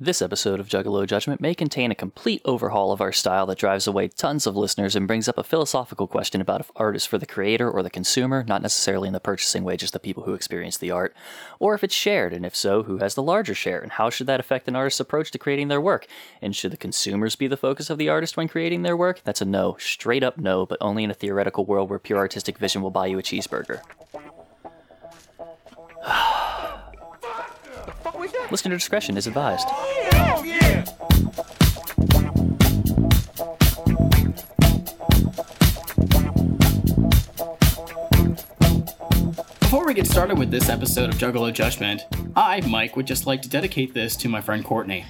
This episode of Juggalo Judgment may contain a complete overhaul of our style that drives away tons of listeners and brings up a philosophical question about if art is for the creator or the consumer, not necessarily in the purchasing way, just the people who experience the art, or if it's shared, and if so, who has the larger share, and how should that affect an artist's approach to creating their work? And should the consumers be the focus of the artist when creating their work? That's a no, straight up no, but only in a theoretical world where pure artistic vision will buy you a cheeseburger. Listener discretion is advised. We get started with this episode of Juggalo Judgment, I, Mike, would just like to dedicate this to my friend Courtney.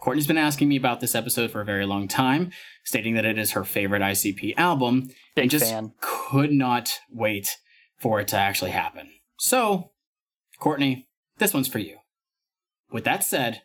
Courtney's been asking me about this episode for a very long time, stating that it is her favorite ICP album, Big and just fan. could not wait for it to actually happen. So, Courtney, this one's for you. With that said,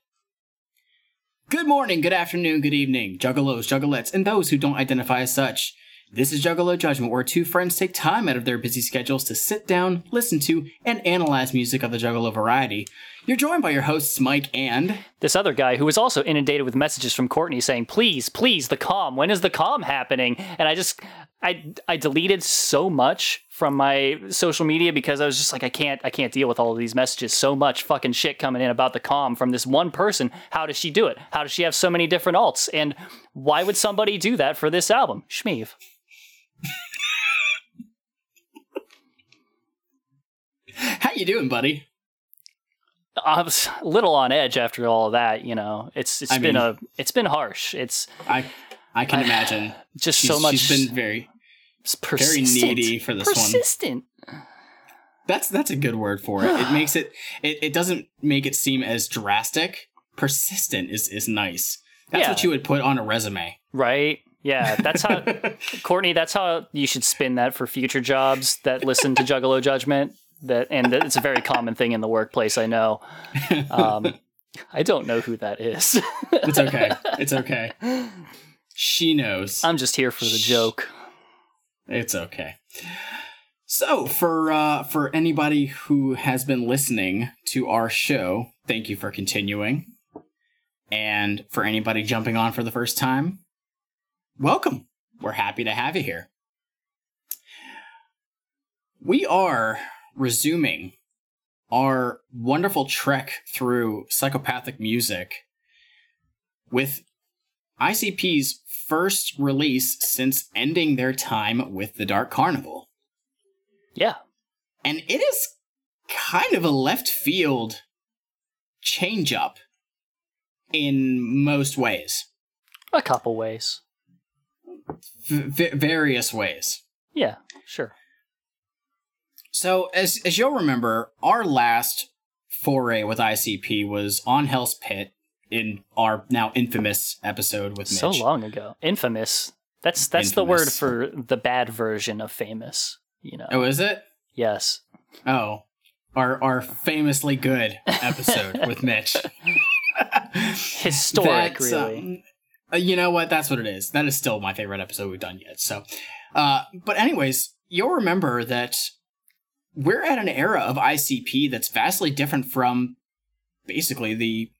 good morning, good afternoon, good evening, juggalos, juggalettes, and those who don't identify as such. This is Juggalo Judgment, where two friends take time out of their busy schedules to sit down, listen to, and analyze music of the Juggalo variety. You're joined by your hosts, Mike and. This other guy who was also inundated with messages from Courtney saying, "Please, please, the calm. When is the calm happening?" And I just, I, I deleted so much from my social media because I was just like, I can't, I can't deal with all of these messages. So much fucking shit coming in about the calm from this one person. How does she do it? How does she have so many different alts? And why would somebody do that for this album? Shmeev. How you doing, buddy? I was a little on edge after all of that. You know, it's it's I been mean- a it's been harsh. It's I I can imagine. just She's, so much. She's been very. persistent. needy for this one. persistent. That's that's a good word for it. It makes it. It, it doesn't make it seem as drastic. Persistent is is nice. That's Yeah. what you would put on a resume. Right? Yeah, that's how Courtney. That's how you should spin that for future jobs that listen to Juggalo Judgment. That and it's a very common thing in the workplace. I know. Um, I don't know who that is. It's okay. it's okay. She knows. I'm just here for the joke. It's okay. So for uh, for anybody who has been listening to our show, thank you for continuing. And for anybody jumping on for the first time, welcome. We're happy to have you here. We are resuming our wonderful trek through psychopathic music with ICP's first release since ending their time with the Dark Carnival. Yeah. And it is kind of a left field change up in most ways, A couple ways. v- various ways. Yeah. Sure. So, as as you'll remember, our last foray with ICP was on Hell's Pit in our now infamous episode with Mitch. So long ago. Infamous. That's that's the word for the bad version of famous. You know. Oh, is it? Yes. Oh, our our famously good episode with Mitch. Historic, really. um, uh, you know what? That's what it is. That is still my favorite episode we've done yet. So, uh, but anyways, you'll remember that we're at an era of ICP that's vastly different from basically the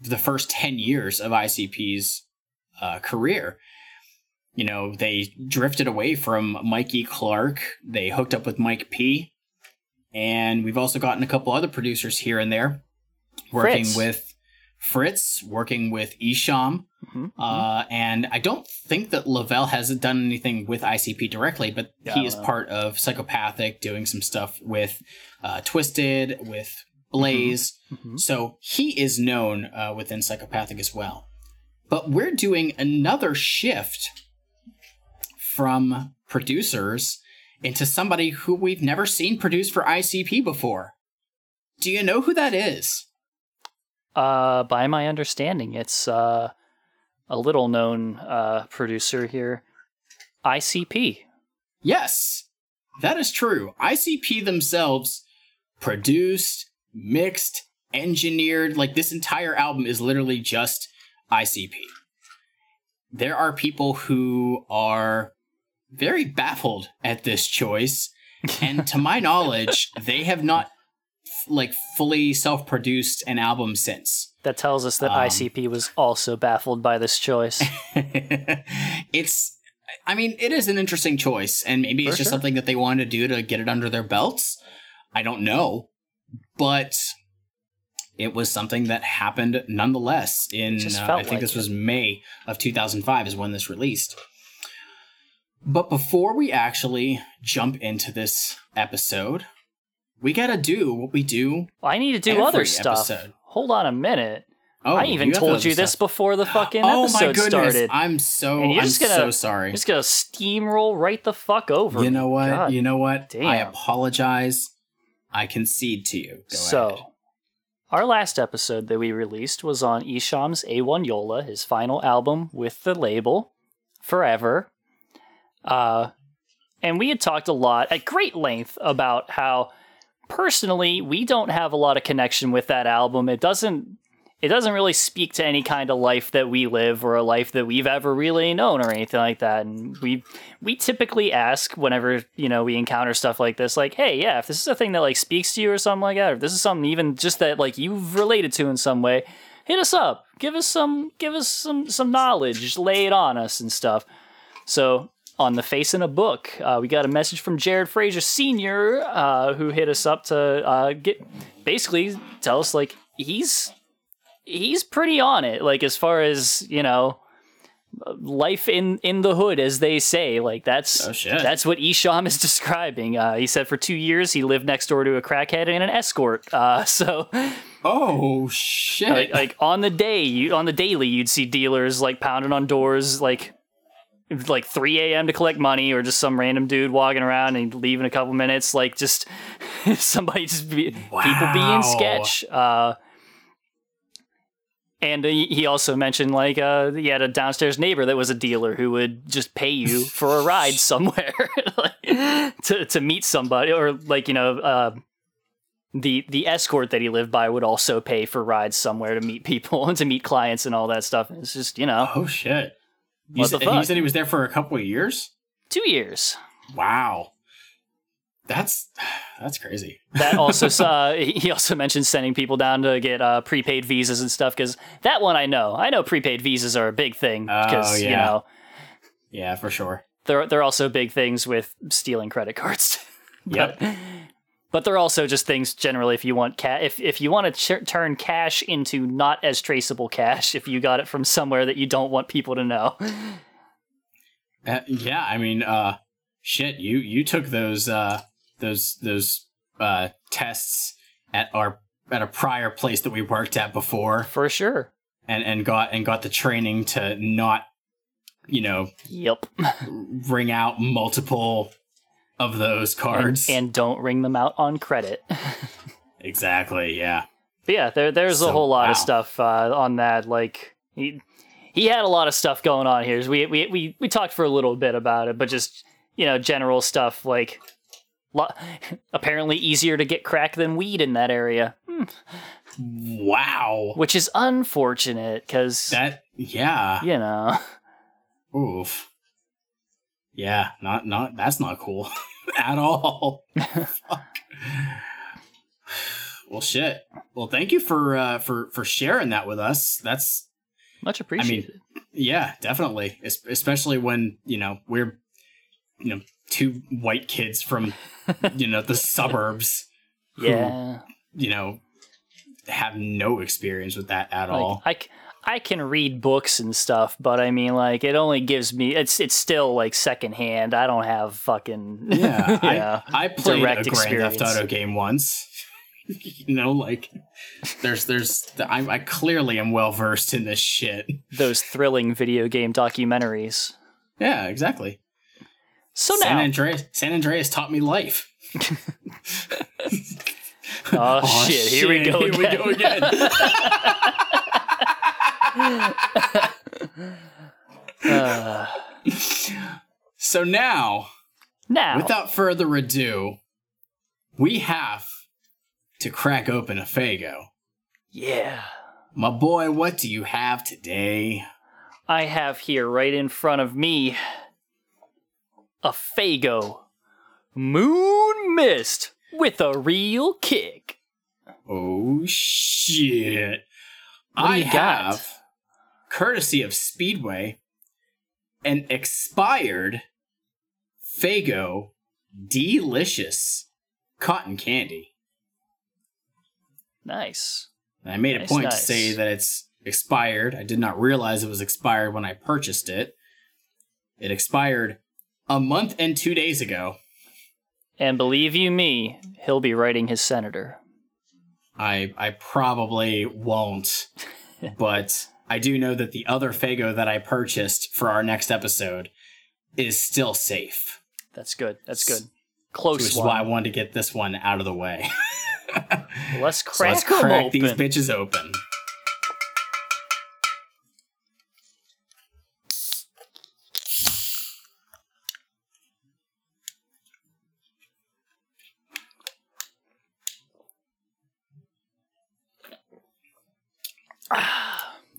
the first ten years of ICP's uh, career. You know, they drifted away from Mikey Clark. They hooked up with Mike P. And we've also gotten a couple other producers here and there working Fritz. with Fritz, working with Esham. Mhm. Uh, and I don't think that Lavel has done anything with ICP directly, but Yeah, he is know. part of Psychopathic, doing some stuff with uh, Twisted, with Blaze. Mhm. So he is known uh, within Psychopathic as well. But we're doing another shift from producers into somebody who we've never seen produce for ICP before. Do you know who that is? Uh, by my understanding, it's uh, a little known uh, producer here, ICP. Yes, that is true. ICP themselves produced, mixed, engineered, like this entire album is literally just ICP. There are people who are very baffled at this choice, and to my knowledge, they have not like fully self-produced an album since. That tells us that Um, ICP was also baffled by this choice. it's I mean, it is an interesting choice, and maybe it's just sure. something that they wanted to do to get it under their belts. I don't know. But it was something that happened nonetheless in uh, I think like this it. was May of 2005 is when this released. But before we actually jump into this episode, we got to do what we do. I need to do other stuff. episode. Hold on a minute. Oh, I even you told you this before the fucking Oh episode my goodness! started. I'm so And you're I'm just gonna- so sorry. I'm just gonna steamroll right the fuck over. You know what? God you know what? damn. I apologize. I concede to you. Go so, ahead. our last episode that we released was on Esham's A1 Yola, his final album with the label, Forever. Uh, and we had talked a lot at great length about how personally we don't have a lot of connection with that album. It doesn't it doesn't really speak to any kind of life that we live or a life that we've ever really known or anything like that. And we we typically ask whenever, you know, we encounter stuff like this, like, hey, yeah, if this is a thing that like speaks to you or something like that, or if this is something even just that like you've related to in some way, hit us up. Give us some give us some some knowledge. Lay it on us and stuff. So on the face in a book, uh, we got a message from Jared Fraser Sr., uh, who hit us up to uh, get basically tell us like he's he's pretty on it. Like as far as you know, life in in the hood, as they say. Like that's Oh, that's what Esham is describing. Uh, he said for two years he lived next door to a crackhead and an escort. Uh, so Oh shit! like, like on the day you on the daily you'd see dealers like pounding on doors like like 3 a.m to collect money or just some random dude walking around and leave in a couple minutes like just somebody just be, people Wow. being sketch uh and he he also mentioned like uh, he had a downstairs neighbor that was a dealer who would just pay you for a ride somewhere like, to to meet somebody or like you know uh, the the escort that he lived by would also pay for rides somewhere to meet people and to meet clients and all that stuff. It's just you know oh shit! You What said, the and you said he was there for a couple of years. two years. Wow, that's that's crazy. That also saw. He also mentioned sending people down to get uh, prepaid visas and stuff because that one I know. I know prepaid visas are a big thing because Oh, you yeah. know Yeah, for sure. they're they're also big things with stealing credit cards. Yep. But they're also just things generally if you want ca- if if you want to ch- turn cash into not as traceable cash if you got it from somewhere that you don't want people to know. Uh, yeah, I mean, uh, shit. You you took those uh those those uh tests at our at a prior place that we worked at before, For sure. and and got and got the training to not, you know, Yep. ring out multiple of those cards. And, and don't ring them out on credit. exactly. Yeah. But yeah, there there's a whole lot of stuff uh, on that. Like he he had a lot of stuff going on here. We we we we talked for a little bit about it, but just you know general stuff like. Lo- apparently easier to get crack than weed in that area, Wow. which is unfortunate because That. Yeah. you know Oof. Yeah. Not not. That's not cool at all. Well, shit. Well, thank you for uh, for for sharing that with us. That's much appreciated. I mean, yeah, definitely. Es- especially when you know we're you know two white kids from you know the suburbs. who, yeah, You know, have no experience with that at like, all. I, I can read books and stuff, but I mean, like, it only gives me it's it's still like secondhand. I don't have fucking Yeah, yeah. I, I played direct a Grand experience. Theft Auto game once. you know, like there's there's I, I clearly am well versed in this shit. those thrilling video game documentaries. Yeah, exactly. So San now, Andreas San Andreas taught me life. oh, Aw, oh, shit, here we go. Here we go again. Uh, so now, now, without further ado, we have to crack open a Faygo. yeah, My boy, what do you have today? I have here right in front of me a Faygo Moon Mist with a real kick. Oh shit! I have, courtesy of Speedway, an expired Faygo Delicious cotton candy. Nice. And I made a point nice. to say that it's expired. I did not realize it was expired when I purchased it. It expired a month and two days ago. And believe you me, he'll be writing his senator. I I probably won't, but I do know that the other Faygo that I purchased for our next episode is still safe. That's good. That's good. Close. Which is one. why I wanted to get this one out of the way. Let's so crack, let's 'em crack these bitches open.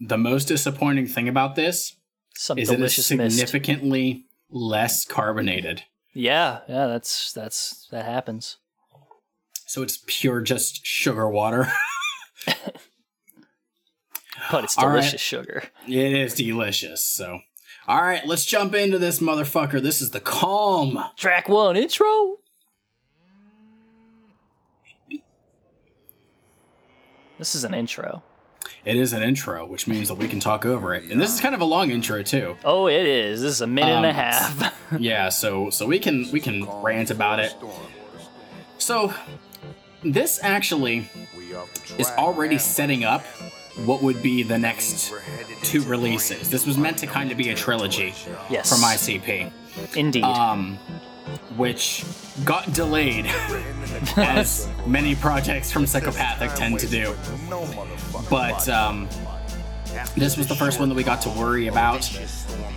The most disappointing thing about this Some is it is delicious mist. significantly less carbonated. Yeah, yeah, that's that's that happens. So it's pure just sugar water. But it's All right. delicious sugar. it is delicious. So, all right, let's jump into this motherfucker. This is the calm. Track one intro. This is an intro. It is an intro, which means that we can talk over it. And this is kind of a long intro too. Oh, it is. This is a minute and a Um, half. Yeah, so so we can we can rant about it. So this actually is already setting up what would be the next two releases. This was meant to kind of be a trilogy yes. from ICP. Indeed. um, which got delayed, as many projects from Psychopathic tend to do. But um, this was the first one that we got to worry about,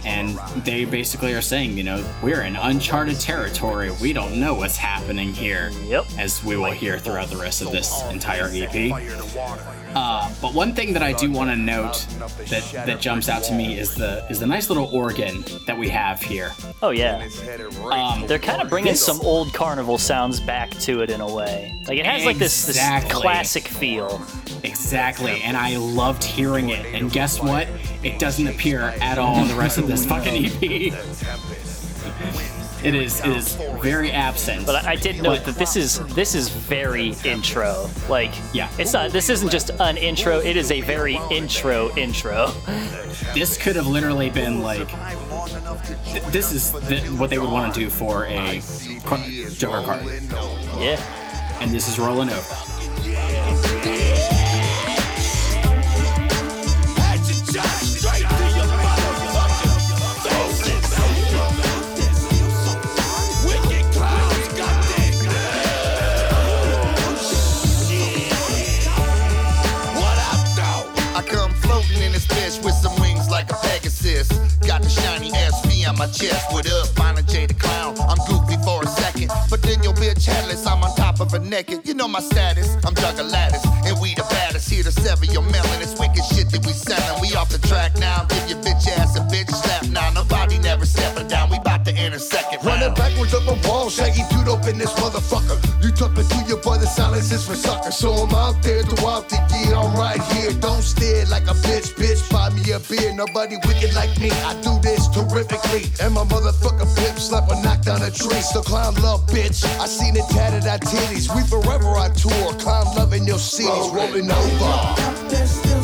and they basically are saying, you know, we're in uncharted territory. We don't know what's happening here, yep. as we will hear throughout the rest of this entire EP. Uh, but one thing that I do want to note that that jumps out to me is the is the nice little organ that we have here. Oh yeah. Um, They're kind of bringing This- some old carnival sounds back to it in a way. Like it has like this this classic feel. Exactly, and I loved hearing it. And guess what? It doesn't appear at all in the rest of this fucking EP. It is it is very absent. But I, I did note that this is this is very intro. Like Yeah. it's not. This isn't just an intro. It is a very intro intro. this could have literally been like th- this is th- what they would want to do for a Joker card, Yeah. and this is rolling over. I Pegasus. Got the shiny SV on my chest. What up, Minor J the Clown? I'm goofy for a second, but then your bitch headless. I'm on top of her naked. You know my status. I'm Juggalatus, and we the baddest. Here to sever your melon. It's wicked shit that we selling. We off the track now. Give your bitch ass a bitch slap now. Nobody never stepping down. We to enter second Running backwards up a wall, shaggy dude up in this motherfucker. You talking to your boy, the silence is for suckers. So I'm out there throughout the year, I'm right here. Don't stare like a bitch, bitch. Buy me a beer, nobody wicked like me. I do this terrifically. And my motherfucker pimp slap or knock down a tree. So clown love, bitch. I seen it tatted our titties. We forever on tour. Clown loving your cities, rolling over.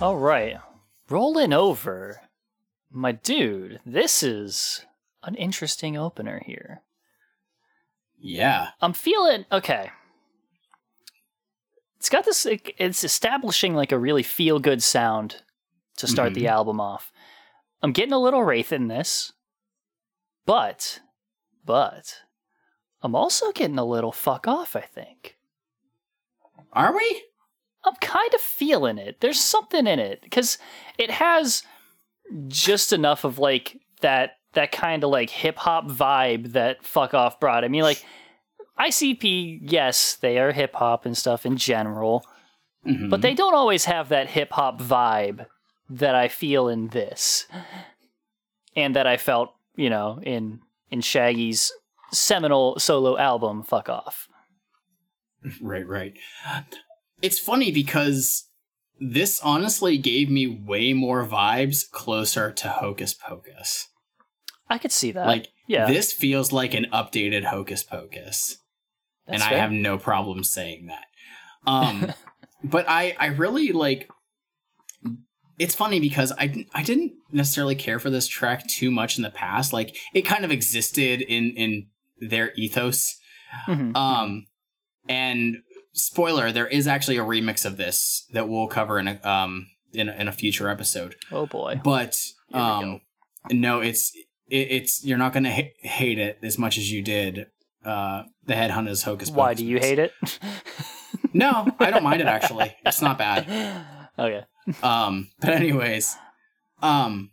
All right. Rolling over. My dude, this is an interesting opener here. Yeah, I'm feeling okay. It's got this. it- It's establishing like a really feel good sound to start the mm-hmm. album off. I'm getting a little wraith in this, but, but, I'm also getting a little fuck off. I think are we? I'm kind of feeling it. There's something in it because it has just enough of like that that kind of like hip hop vibe that fuck off brought. I mean, like ICP, yes, they are hip hop and stuff in general, Mhm. but they don't always have that hip hop vibe that I feel in this, and that I felt, you know, in in Shaggy's seminal solo album, "Fuck Off." Right, right. It's funny because this honestly gave me way more vibes closer to Hokus Pokus. I could see that. like, yeah, this feels like an updated Hokus Pokus. that's and I have no problem saying that. Um, but I, I really like. It's funny because I, I didn't necessarily care for this track too much in the past. Like it kind of existed in in their ethos. Mhm. Um, and spoiler, there is actually a remix of this that we'll cover in a um in a, in a future episode. oh boy. But um, no, it's it, it's you're not gonna ha- hate it as much as you did. Uh, the Headhunters Hocus. Why do you hate it? No, I don't mind it actually. It's not bad. okay. Um, but anyways, um,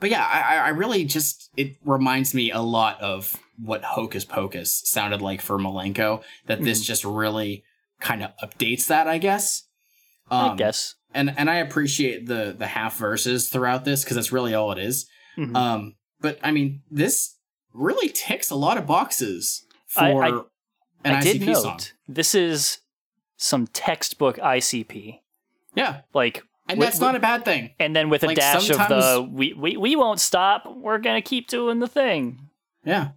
but yeah, I, I- I really just it reminds me a lot of what Hokus Pokus sounded like for Malenko. That this just really kind of updates that, I guess. Um, I guess. and and I appreciate the the half verses throughout this because that's really all it is. Mhm. Um, but I mean, this really ticks a lot of boxes for I- I- an I ICP did note song. this is some textbook ICP, Yeah, like, and With- that's not a bad thing. and then with a Like, dash of the we, we we won't stop. We're gonna keep doing the thing. Yeah.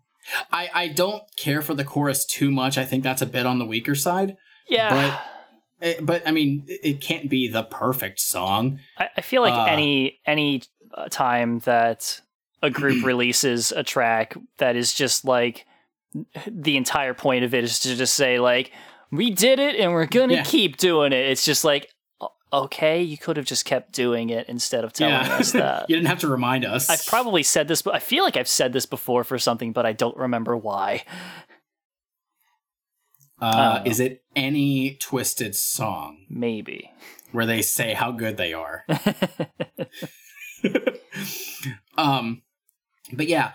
I, I don't care for the chorus too much. I think that's a bit on the weaker side. Yeah, Eh, But I mean, it can't be the perfect song. I, I feel like uh, any any uh, time that a group releases a track that is just like the entire point of it is to just say like we did it and we're gonna Yeah. keep doing it. It's just like okay, you could have just kept doing it instead of telling us that. you didn't have to remind us. I've probably said this, but I feel like I've said this before for something, but I don't remember why. Uh, is it any twisted song Maybe. where they say how good they are? um, but yeah.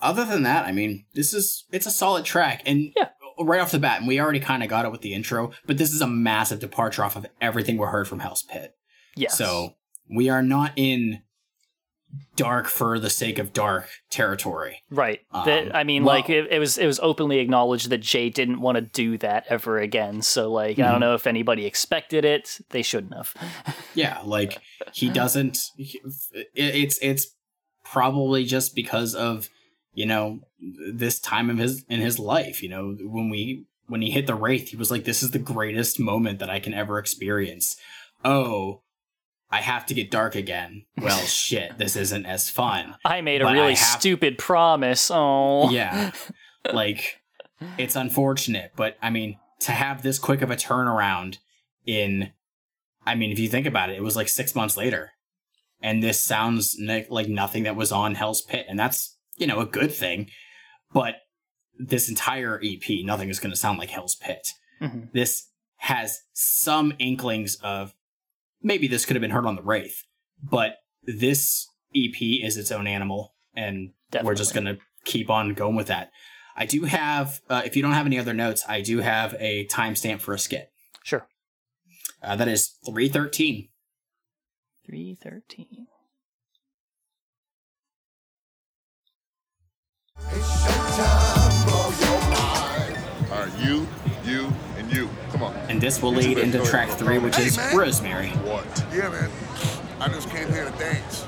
Other than that, I mean, this is it's a solid track, and Yeah. right off the bat, and we already kind of got it with the intro, but this is a massive departure off of everything we heard from Hell's Pit. yes. So we are not in dark for the sake of dark territory. Right. Um, that, I mean, well- like it, it was it was openly acknowledged that Jay didn't want to do that ever again. So like I Mhm. don't know if anybody expected it. They shouldn't have. Yeah, like he doesn't. he- It's it's probably just because of you know this time of his in his life. You know when we when he hit the wraith, he was like, "This is the greatest moment that I can ever experience." Oh, I have to get dark again. Well, shit, this isn't as fun. I made a But I really have- stupid promise. Oh. yeah like it's unfortunate but i mean to have this quick of a turnaround in i mean if you think about it it was like six months later and this sounds like nothing that was on hell's pit and that's you know a good thing but this entire ep nothing is going to sound like hell's pit Mhm. this has some inklings of maybe this could have been heard on the wraith but this ep is its own animal and we're just gonna keep on going with that. I do have, uh, if you don't have any other notes, I do have a timestamp for a skit. Sure. Uh, that is three thirteen. Three thirteen. All right, you, And this will lead into track three, which is Hey. Rosemary. What? Yeah, man. I just came here to dance.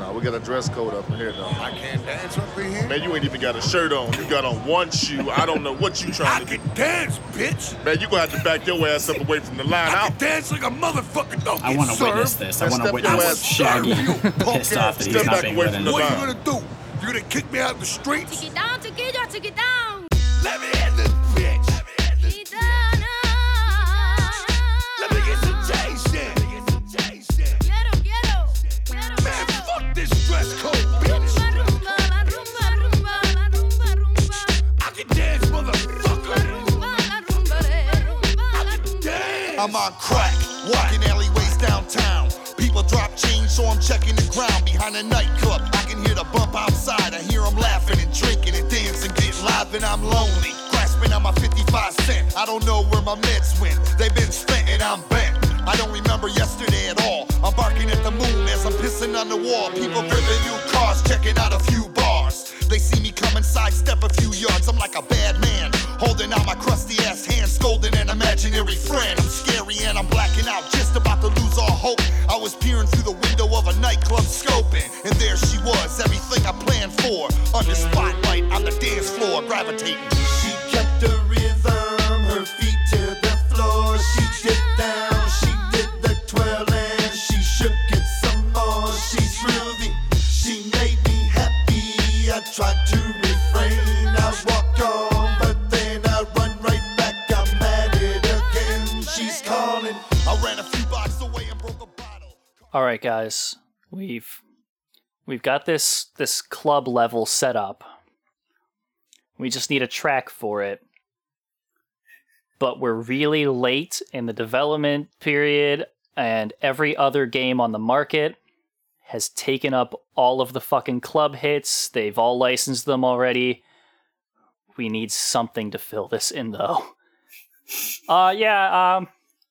Nah, we got a dress code up in here, though. I can't dance up in here. Man, you ain't even got a shirt on. You got on one shoe. I don't know what you I trying to do. can dance, bitch. Man, you gonna have to back your ass up away from the line. I I'll can dance like a motherfucker. Don't I want to witness this. I want to witness ass Shaggy down, you pissed off that he's Step not back being away from the What line. you gonna do? You gonna kick me out in the streets? Take it down, take it down, take it down. Let me in I'm on crack, walking alleyways downtown. People drop change, so I'm checking the ground behind a nightclub. I can hear the bump outside. I hear them laughing and drinking and dancing, getting live, and I'm lonely. Grasping on I'm 55 cent. I don't know where my meds went. They've been spent and I'm bent. I don't remember yesterday at all. I'm barking at the moon as I'm pissing on the wall. People gripping new cars, checking out a few bars. They see me come and sidestep a few yards. I'm like a bad man, holding out my crusty ass hand, scolding an imaginary friend. I'm scary and I'm blacking out, just about to lose all hope. I was peering through the window of a nightclub, scoping, and there she was, everything I planned for. Under spotlight on the dance floor, gravitating. Right, guys, we've we've got this this club level set up. We just need a track for it. But we're really late in the development period, and every other game on the market has taken up all of the fucking club hits. They've all licensed them already. We need something to fill this in, though. Uh, yeah. Um,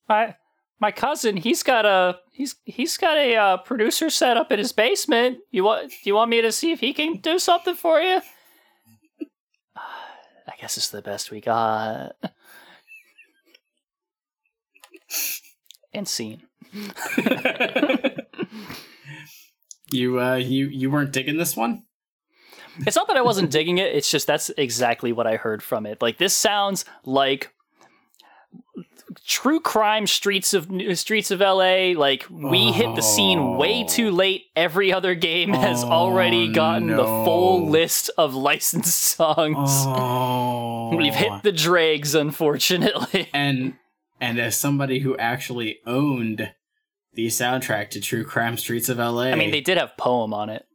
my my cousin, he's got a he's he's got a uh, producer set up in his basement. You want do you want me to see if he can do something for you? I guess it's the best we got. And scene. You uh you you weren't digging this one? It's not that I wasn't digging it. It's just that's exactly what I heard from it. Like this sounds like true crime streets of streets of LA. Like we hit the scene way oh. too late. Every other game has oh, already gotten the full list of licensed songs. Oh. We've hit the dregs, unfortunately. and and as somebody who actually owned the soundtrack to True Crime Streets of LA. I mean, they did have poem on it.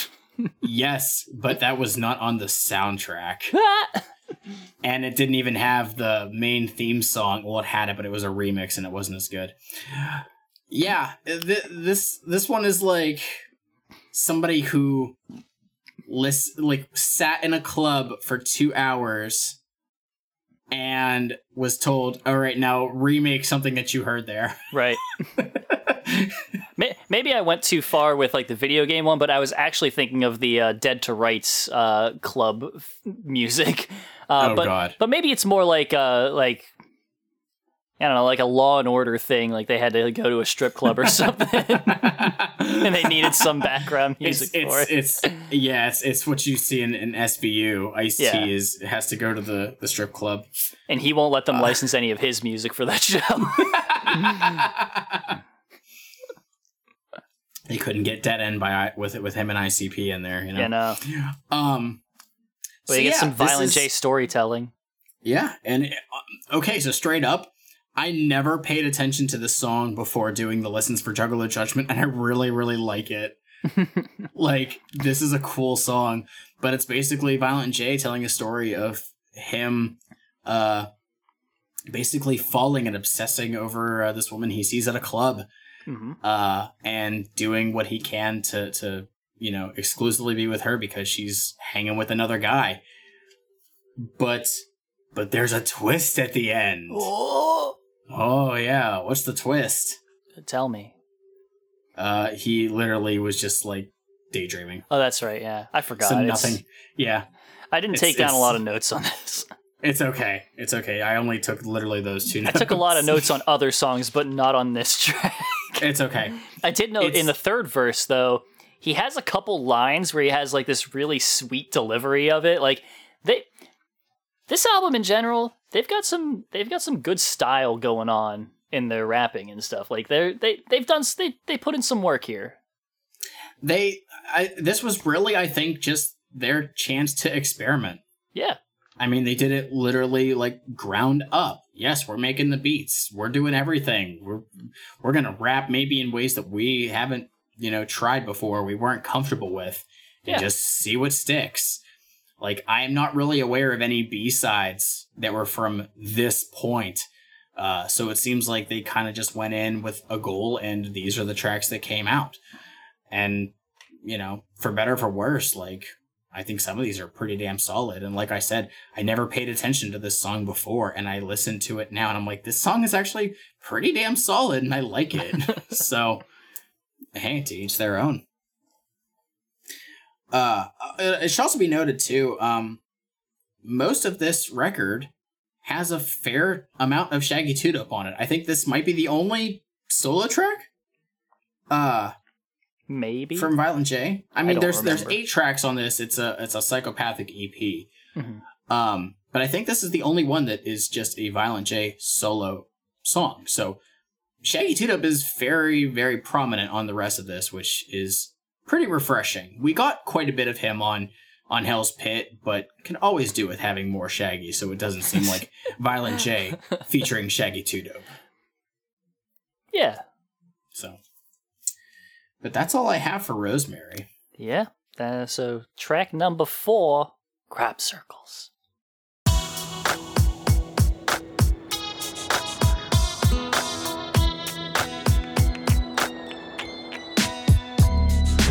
yes, but that was not on the soundtrack. And it didn't even have the main theme song. Well, it had it, but it was a remix and it wasn't as good. Yeah, th- this this one is like somebody who list like sat in a club for two hours and was told, "All right, now remake something that you heard there." Right. May- Maybe I went too far with like the video game one, but I was actually thinking of the uh, Dead to Rights uh, club f- music. Uh, Oh, but, God. But maybe it's more like uh, like I don't know, like a Law and Order thing. Like they had to go to a strip club or something, and they needed some background It's music for it. it's, it's yeah, it's, it's what you see in, in SVU. Ice Yeah. T is has to go to the, the strip club. and he won't let them license any of his music for that show. They couldn't get dead end by with with him and ICP in there, you know. you know, Um, so you get yeah, some Violent is- J storytelling. Yeah, and uh, okay, so straight up, I never paid attention to this song before doing the lessons for Juggalo Judgment, and I really, really like it. like, this is a cool song, but it's basically Violent J telling a story of him, uh, basically falling and obsessing over uh, this woman he sees at a club, hmm uh, and doing what he can to to you know exclusively be with her because she's hanging with another guy. But but there's a twist at the end. Oh yeah, what's the twist? Tell me. Uh, he literally was just like daydreaming. Oh, that's right. Yeah, I forgot. So It's- nothing. Yeah, I didn't It's- take down a lot of notes on this. it's okay. It's okay. I only took literally those two. notes. I took a lot of notes on other songs, but not on this track. It's okay. I did note It's- in the third verse though, he has a couple lines where he has like this really sweet delivery of it. Like they this album in general, they've got some they've got some good style going on in their rapping and stuff. Like they're they they've done s- they they put in some work here. They. I. This was really, I think, just their chance to experiment. Yeah. I mean, they did it literally like ground up. Yes, we're making the beats. We're doing everything. We're we're gonna rap maybe in ways that we haven't, you know, tried before. We weren't comfortable with, and Yeah. just see what sticks. Like I am not really aware of any B sides that were from this point. Uh, so it seems like they kind of just went in with a goal, and these are the tracks that came out. And you know, for better or for worse, like I think some of these are pretty damn solid. And like I said, I never paid attention to this song before, and I listened to it now, and I'm like, this song is actually pretty damn solid, and I like it. so, hey, to each their own. Uh, it should also be noted too. Um, most of this record has a fair amount of Shaggy Two Dope on it. I think this might be the only solo track. Uh, Maybe. from Violent J. I mean, don't there's there's eight tracks on this. It's a it's a psychopathic EP. Mhm. Um, but I think this is the only one that is just a Violent J solo song. So Shaggy Two Dope is very very prominent on the rest of this, which is pretty refreshing. We got quite a bit of him on on Hell's Pit, but can always do with having more Shaggy, so it doesn't seem like Violent J featuring Shaggy Two Dope. yeah. So, but that's all I have for Rosemary. Yeah. Uh, so track number four, crop circles.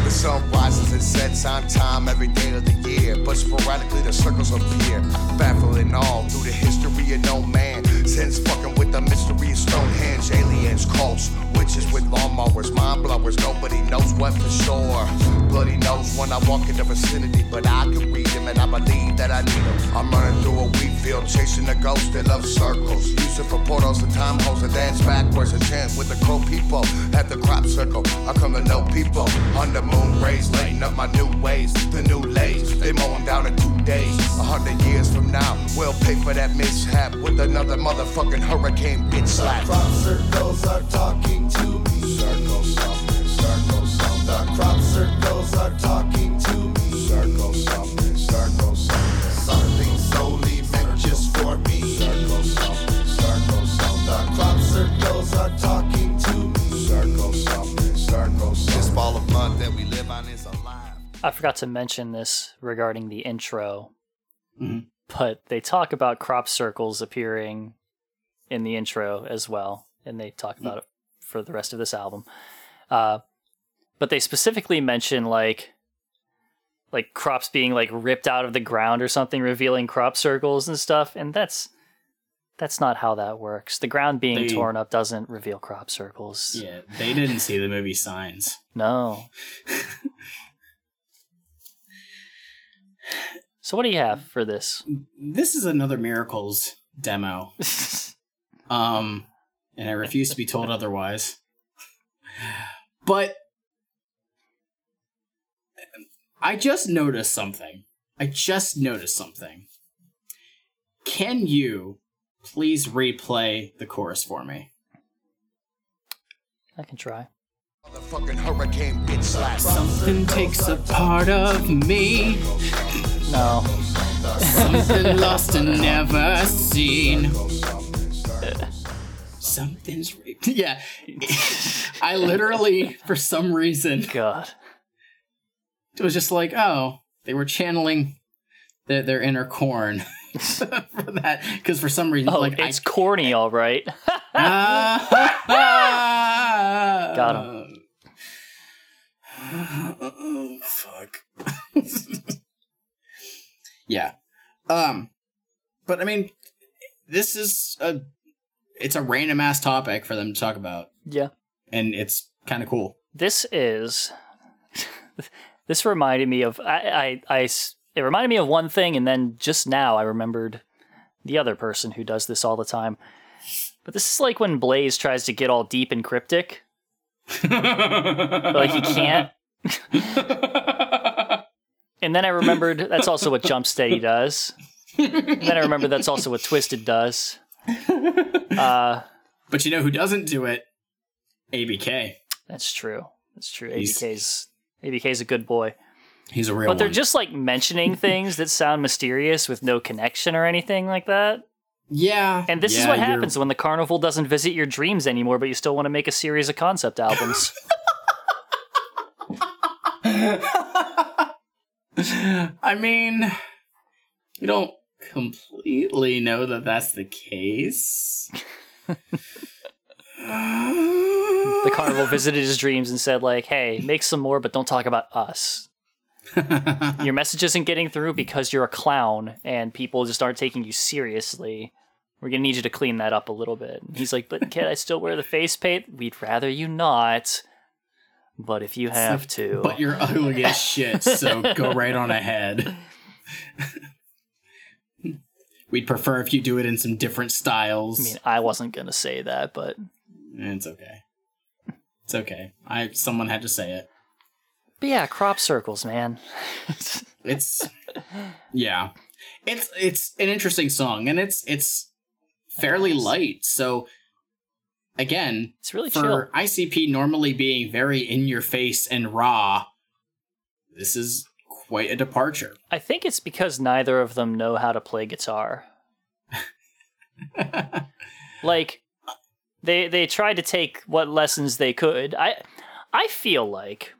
The sun rises and sets on time every day of the year, but sporadically the circles appear, baffling all through the history of no man. Since fucking with the mystery of Stonehenge, aliens, cults, witches with lawnmowers, mind blowers, nobody knows what for sure. Bloody knows when I walk in the vicinity, but I can read them and I believe that I need them. I'm running through a wheat field, chasing a ghost that loves circles. It for portals and time holes and dance backwards and chant with the crow people at the crop circle. I come to know people on the moon rays, lighting up my new ways, the new lays. They mow 'em down in two days. A hundred years from now, we'll pay for that mishap with another motherfucking hurricane bitch slap. crop circles are talking to me. Circle something, circle something. The crop circles are talking to me. Circle something, circle something. Something solely meant just for me. Circle something, circle something. The crop circles are talking to me. Circle something, circle This ball of mud that we live on is alive. I forgot to mention this regarding the intro, Mhm. but they talk about crop circles appearing in the intro as well, and they talk about it for the rest of this album. Uh, but they specifically mention like like crops being like ripped out of the ground or something, revealing crop circles and stuff, and that's that's not how that works. The ground being They- torn up doesn't reveal crop circles. Yeah, they didn't see the movie Signs. No. so what do you have for this? This is another Miracles demo. Um, and I refuse to be told otherwise. But I just noticed something. I just noticed something. Can you please replay the chorus for me? I can try. Motherfucking hurricane bitch slap. Something takes a part of me, No. something lost and never seen. Something's yeah. I literally, for some reason, God. it was just like, oh, they were channeling their, their inner Korn for that. Because for some reason, Oh, like it's corny, all right. I Got him. Oh fuck. yeah. Um, but I mean, this is a it's a random ass topic for them to talk about, yeah. and it's kind of cool. This is. this reminded me of. I I It reminded me of one thing, and then just now I remembered the other person who does this all the time. But this is like when Blaze tries to get all deep and cryptic, but like he can't. And then I remembered that's also what Jump Steady does. And then I remembered that's also what Twisted does. Uh, But you know who doesn't do it? ABK. that's true. That's true. He's- ABK's ABK's a good boy. He's a real But they're just like mentioning things that sound mysterious with no connection or anything like that. yeah. And this is Yeah, what you're- happens when the carnival doesn't visit your dreams anymore, but you still want to make a series of concept albums. I mean, you don't completely know that that's the case. the carnival visited his dreams and said, like, hey, make some more, but don't talk about us. Your message isn't getting through because you're a clown and people just aren't taking you seriously. We're gonna need you to clean that up a little bit. And he's like, but kid, I still wear the face paint. We'd rather you not. But if you have to, But you're ugly as shit, so go right on ahead. We'd prefer if you do it in some different styles. I mean, I wasn't gonna say that, but it's okay. It's okay. I someone had to say it. but yeah, crop circles, man. It's yeah. It's it's an interesting song and it's it's fairly light. So again, It's really for chill. ICP normally being very in your face and raw, this is quite a departure. I think it's because neither of them know how to play guitar. like they they tried to take what lessons they could. I I feel like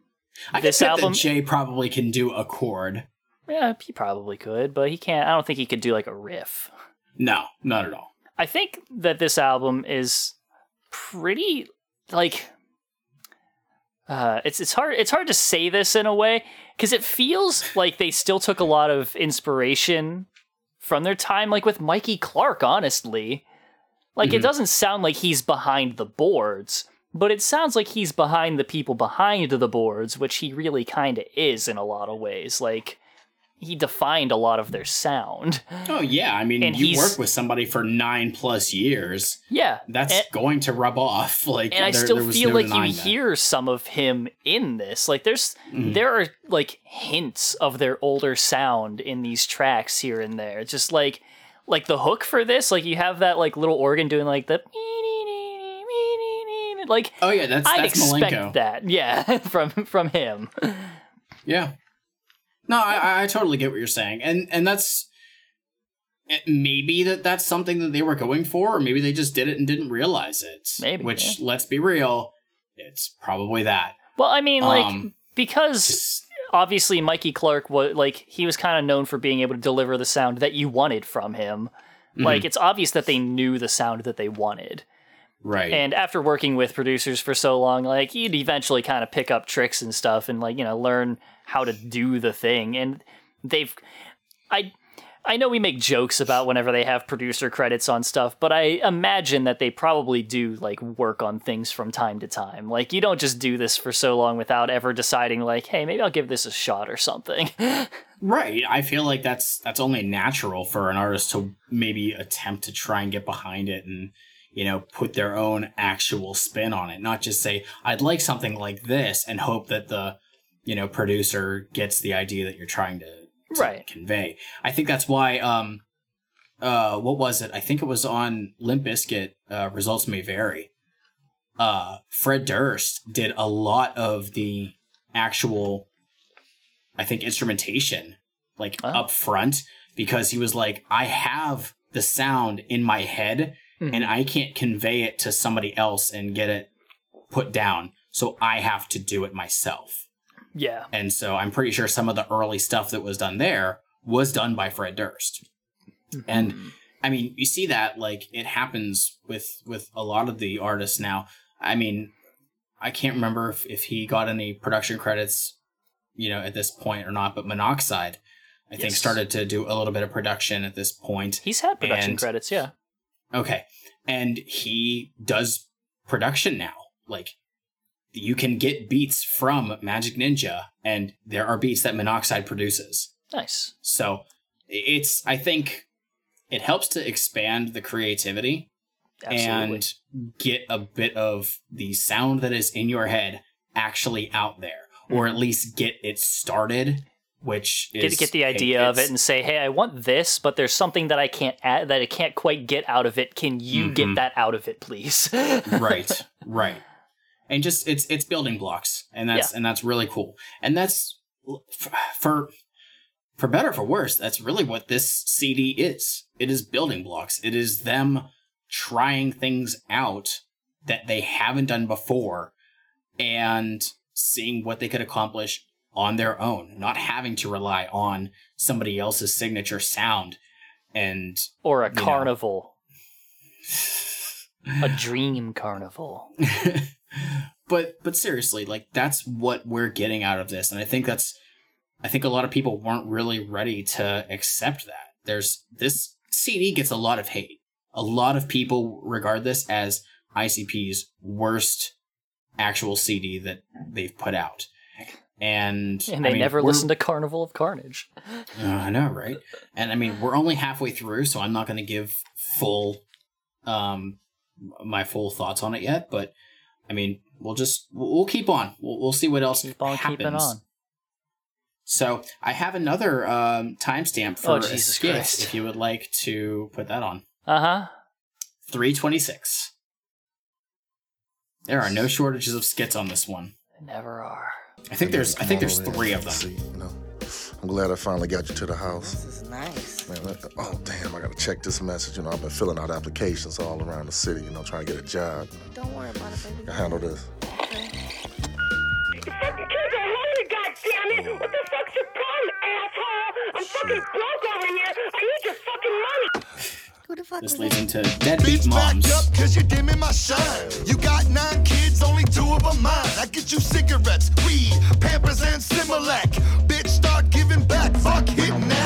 I This album- that Jay probably can do a chord. yeah, he probably could, but he can't. I don't think he could do like a riff. No, not at all. I think that this album is pretty like uh it's it's hard it's hard to say this in a way cuz it feels like they still took a lot of inspiration from their time like with Mikey Clark honestly. Like it Mhm. doesn't sound like he's behind the boards, but it sounds like he's behind the people behind the boards, which he really kind of is in a lot of ways. Like he defined a lot of their sound. Oh yeah, I mean, And you work with somebody for nine plus years. Yeah. That's and- going to rub off. Like, and I still there feel no like you that. hear some of him in this. Like there's Mhm. there are like hints of their older sound in these tracks here and there. Just like like the hook for this, like you have that like little organ doing like the like Oh yeah, that's I'd that's expect Milenko. that. Yeah, from from him. Yeah. No, I, I- totally get what you're saying, and and that's it, maybe that that's something that they were going for, or maybe they just did it and didn't realize it. Maybe, Which, let's be real, it's probably that. Well, I mean like Um, because Just- obviously Mikey Clark was like he was kind of known for being able to deliver the sound that you wanted from him. Mm-hmm. Like it's obvious that they knew the sound that they wanted. right. And after working with producers for so long, like you'd eventually kind of pick up tricks and stuff and like, you know, learn how to do the thing. And they've I I know we make jokes about whenever they have producer credits on stuff, but I imagine that they probably do like work on things from time to time. Like you don't just do this for so long without ever deciding like, hey, maybe I'll give this a shot or something. Right. I feel like that's that's only natural for an artist to maybe attempt to try and get behind it and you know put their own actual spin on it, not just say I'd like something like this and hope that the you know producer gets the idea that you're trying to, to Right. convey. I think that's why um uh what was it? I think it was on Limp Bizkit, uh results may vary. Uh Fred Durst did a lot of the actual I think instrumentation like up front because he was like, I have the sound in my head Mhm. and I can't convey it to somebody else and get it put down. So I have to do it myself. Yeah. And so I'm pretty sure some of the early stuff that was done there was done by Fred Durst. Mm-hmm. And I mean, you see that like it happens with with a lot of the artists now. I mean, I can't remember if, if he got any production credits, you know, at this point or not, but Monoxide, I think, started to do a little bit of production at this point. He's had production And- credits, yeah. Okay. And he does production now. Like you can get beats from Magic Ninja and there are beats that Monoxide produces. Nice. So it's I think it helps to expand the creativity Absolutely. and get a bit of the sound that is in your head actually out there or at least get it started which get is get the idea of it and say, "Hey, I want this, but there's something that I can't add that I can't quite get out of it. Can you get Mhm. that out of it, please?" right right and just it's it's building blocks and that's and that's really cool. And that's for for better or for worse that's really what this cd is. It is building blocks. It is them trying things out that they haven't done before and seeing what they could accomplish on their own not having to rely on somebody else's signature sound and or a know. carnival, a dream carnival. but but seriously, like that's what we're getting out of this, and I think that's I think a lot of people weren't really ready to accept that. There's this CD gets a lot of hate. A lot of people regard this as ICP's worst actual CD that they've put out. And, And they I mean, never listened to Carnival of Carnage. uh, I know, right? And I mean, we're only halfway through, so I'm not going to give full, um, my full thoughts on it yet. But I mean, we'll just we'll, we'll keep on. We'll, we'll see what else Keep on happens. keeping on. So I have another um, timestamp for Oh, Jesus skit Christ. if you would like to put that on. Uh huh. Three twenty six. There are no shortages of skits on this one. Never are. I think there's I think there's three of them. See, you know, I'm glad I finally got you to the house. This is nice. Man, that- oh damn, I gotta check this message. You know, I've been filling out applications all around the city. You know, trying to get a job. Don't worry about it, baby. I handle this. The fucking kids are hungry, goddammit! What the fuck's your problem, asshole? I'm fucking broke over here. I need your fucking money. Who the fuck This leads into deadbeat Bitch, back moms. up, cause you're dimming my shine. You got nine kids, only two of them mine. I get you cigarettes, weed, Pampers, and Similac. Bitch, start giving back. Fuck hitting that.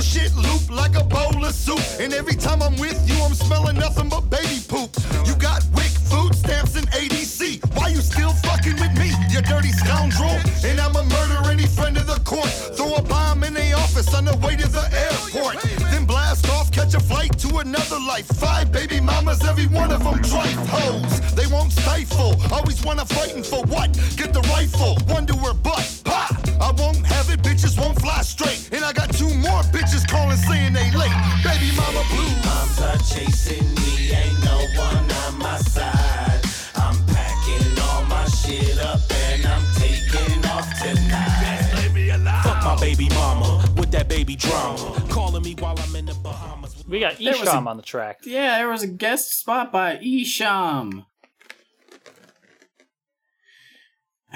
Your shit loop like a bowl of soup. And every time I'm with you, I'm smelling nothing but baby poop. You got WIC food stamps and ADC. Why you still fucking with me, you dirty scoundrel? And I'ma murder any friend of the court. Throw a bomb in the office on the way to the airport. Then blast off, catch a flight to another life. Five baby mamas, every one of them trife hoes. They won't stifle, always wanna fighting for what? Get the rifle, one to her butt. Pa! I won't have it, bitches won't fly straight. And I got blues. Moms are chasing me, ain't no one on my side. I'm packing all my shit up and I'm taking off tonight. Fuck my baby mama with that baby drama. Calling me while I'm in the Bahamas. We got There was Esham on the track. Yeah, there was a guest spot by Esham.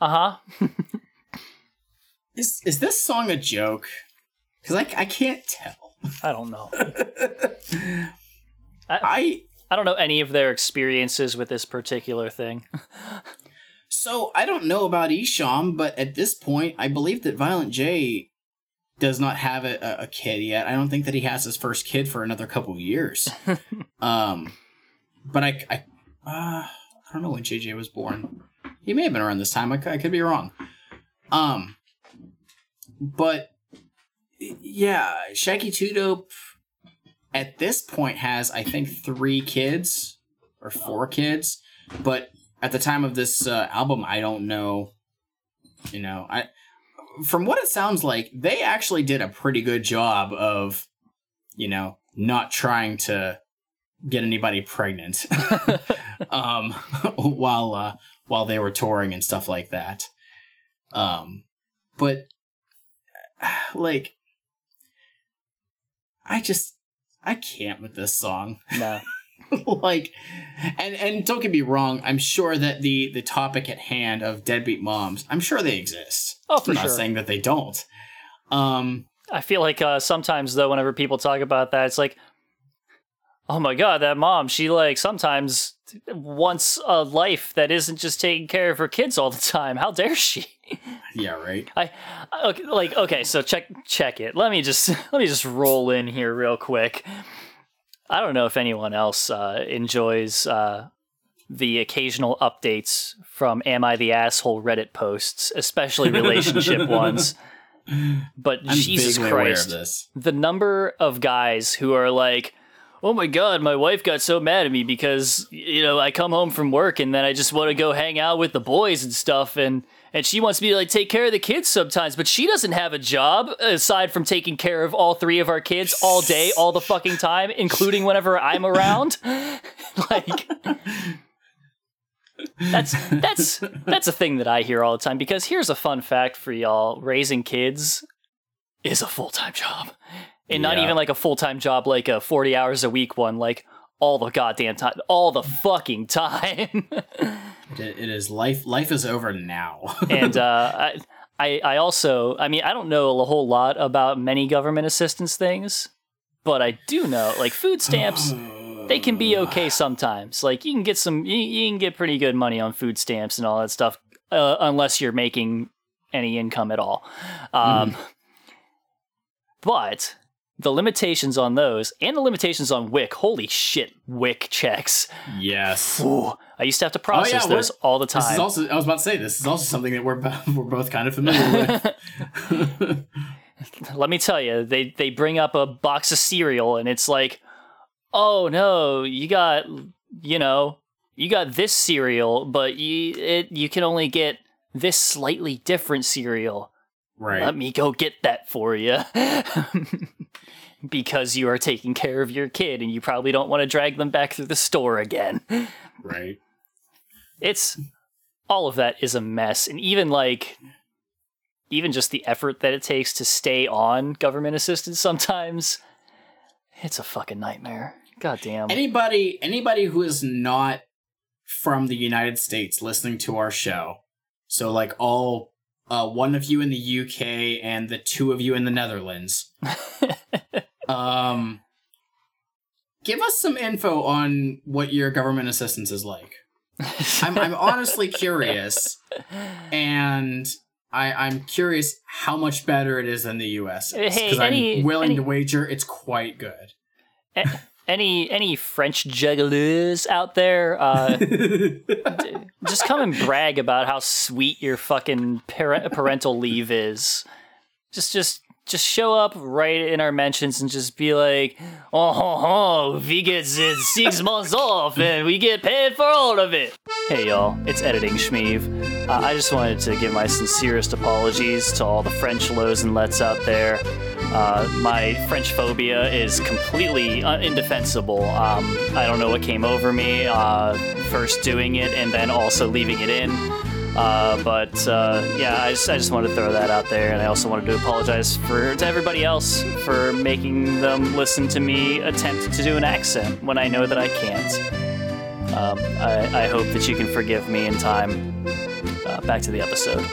Uh huh. Is is this song a joke? Because I, I can't tell. I don't know. I I don't know any of their experiences with this particular thing. so I don't know about Esham, but at this point, I believe that Violent J does not have a, a, a kid yet. I don't think that he has his first kid for another couple of years. um, but I I uh, I don't know when JJ was born. He may have been around this time. I, I could be wrong. Um, but yeah, Shaggy Two Dope at this point has I think three kids or four kids, but at the time of this uh, album, I don't know. You know, I from what it sounds like, they actually did a pretty good job of, you know, not trying to get anybody pregnant, um, while uh, while they were touring and stuff like that. Um, but like, I just I can't with this song. No. like and and don't get me wrong i'm sure that the the topic at hand of deadbeat moms i'm sure they exist Oh, for i'm not saying that they don't um I feel like uh, sometimes though, whenever people talk about that, it's like, oh my god, that mom, she like sometimes wants a life that isn't just taking care of her kids all the time. How dare she? yeah right I okay, like okay, so check check it. Let me just let me just roll in here real quick. I don't know if anyone else uh, enjoys uh, the occasional updates from "Am I the Asshole" Reddit posts, especially relationship ones. But i'm Jesus vaguely aware of Christ, the number of guys who are like, "Oh my god, my wife got so mad at me because you know I come home from work and then I just want to go hang out with the boys and stuff and." And she wants me to like take care of the kids sometimes, but she doesn't have a job aside from taking care of all three of our kids all day, all the fucking time, including whenever I'm around. like that's that's that's a thing that I hear all the time because here's a fun fact for y'all. Raising kids is a full-time job. And not Yeah. even like a full-time job like a 40 hours a week one, like all the goddamn time, all the fucking time. it, it is life life is over now and uh, I, I, I also, I mean, I don't know a whole lot about many government assistance things, but I do know, like food stamps, they can be okay sometimes. Like you can get some, you, you can get pretty good money on food stamps and all that stuff, uh, unless you're making any income at all. Um, But the limitations on those and the limitations on WIC, holy shit, WIC checks. Yes. Ooh, I used to have to oh, process we're- those all the This is time. also I was about to say this is also something that we're we're both kind of familiar with. Let me tell you, they they bring up a box of cereal and it's like, oh no, you got you know you got this cereal, but you it you can only get this slightly different cereal. right. Let me go get that for you. Because you are taking care of your kid and you probably don't want to drag them back through the store again. right. It's all of that is a mess. And even like even just the effort that it takes to stay on government assistance sometimes it's a fucking nightmare. God damn. Anybody anybody who is not from the United States listening to our show. So like all uh, one of you in the UK and the two of you in the Netherlands. um give us some info on what your government assistance is like. I'm I'm honestly curious and I, I'm curious how much better it is than the US. Hey, Because any- I'm willing any- to wager it's quite good. Any any French juggalos out there uh d- just come and brag about how sweet your fucking par- parental leave is. Just, just, just show up right in our mentions and just be like, "Oh, ho, ho, we get six months off and we get paid for all of it." Hey, y'all, it's editing Schmeeve. Uh, I just wanted to give my sincerest apologies to all the French lows and lets out there. Uh, my French phobia is completely uh, indefensible. Um, I don't know what came over me uh, first doing it and then also leaving it in. Uh, but uh, yeah, I just I just wanted to throw that out there, and I also wanted to apologize for to everybody else for making them listen to me attempt to do an accent when I know that I can't. Um, I, I hope that you can forgive me in time. Uh, back to the episode.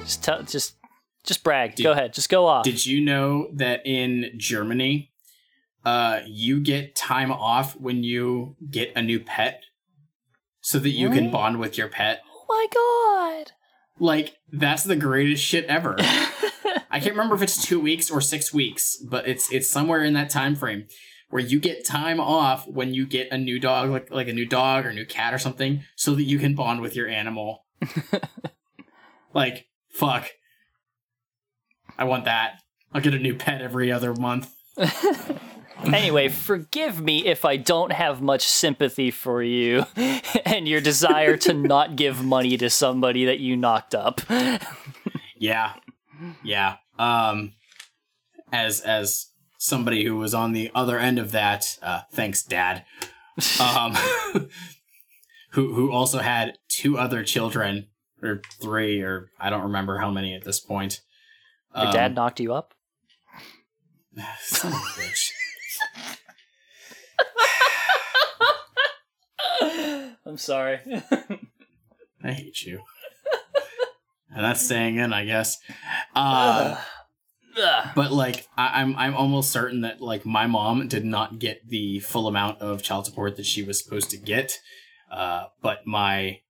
Just tell, just just brag. go ahead. Just go off. Did you know that in Germany, uh, you get time off when you get a new pet, so that you can bond with your pet? Oh my god! Like that's the greatest shit ever. I can't remember if it's two weeks or six weeks, but it's it's somewhere in that time frame where you get time off when you get a new dog, like like a new dog or new cat or something, so that you can bond with your animal. like fuck, I want that. I'll get a new pet every other month. anyway, forgive me if I don't have much sympathy for you and your desire to not give money to somebody that you knocked up. Yeah, yeah. Um, as as somebody who was on the other end of that, uh, thanks, Dad. Um, who who also had two other children or three or I don't remember how many at this point. Your Um, dad knocked you up? son of a bitch. I'm sorry. I hate you. and that's staying in, I guess. Uh, but like, I, I'm I'm almost certain that like my mom did not get the full amount of child support that she was supposed to get. Uh, but my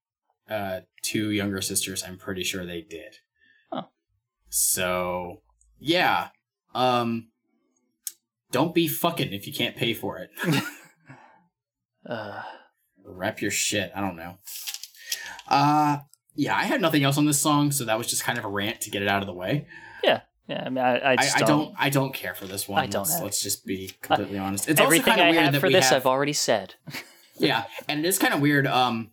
uh, two younger sisters, I'm pretty sure they did. Oh. So yeah, um, don't be fucking if you can't pay for it. Wrap your shit. I don't know. Uh yeah, I had nothing else on this song, so that was just kind of a rant to get it out of the way. yeah, yeah. I mean, I, I I, I don't. don't I don't care for this one. I don't Let's, let's just be completely honest. It's also Everything kind of I weird have for this, have, I've already said. yeah, and it is kind of weird. Um,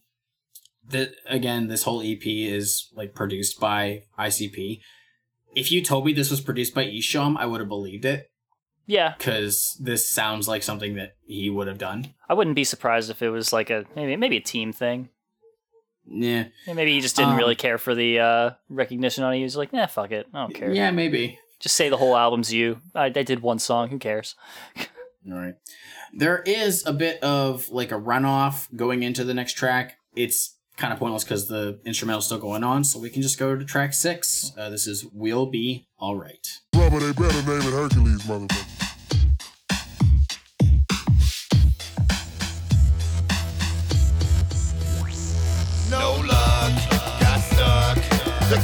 that again, this whole EP is like produced by ICP. If you told me this was produced by Esham, I would have believed it Yeah, because this sounds like something that he would have done. I wouldn't be surprised if it was like a maybe maybe a team thing. Yeah, Maybe he just didn't Um, really care for the uh, recognition on it. He was like, "Nah, fuck it, I don't care. yeah, maybe. Just say the whole album's you. I, I did one song. Who cares?" All right. There is a bit of like a runoff going into the next track. It's kind of pointless because the instrumental's still going on, so we can just go to track six. Uh, this is "We'll Be All Right." Rubber, they better name it Hercules, motherfucker.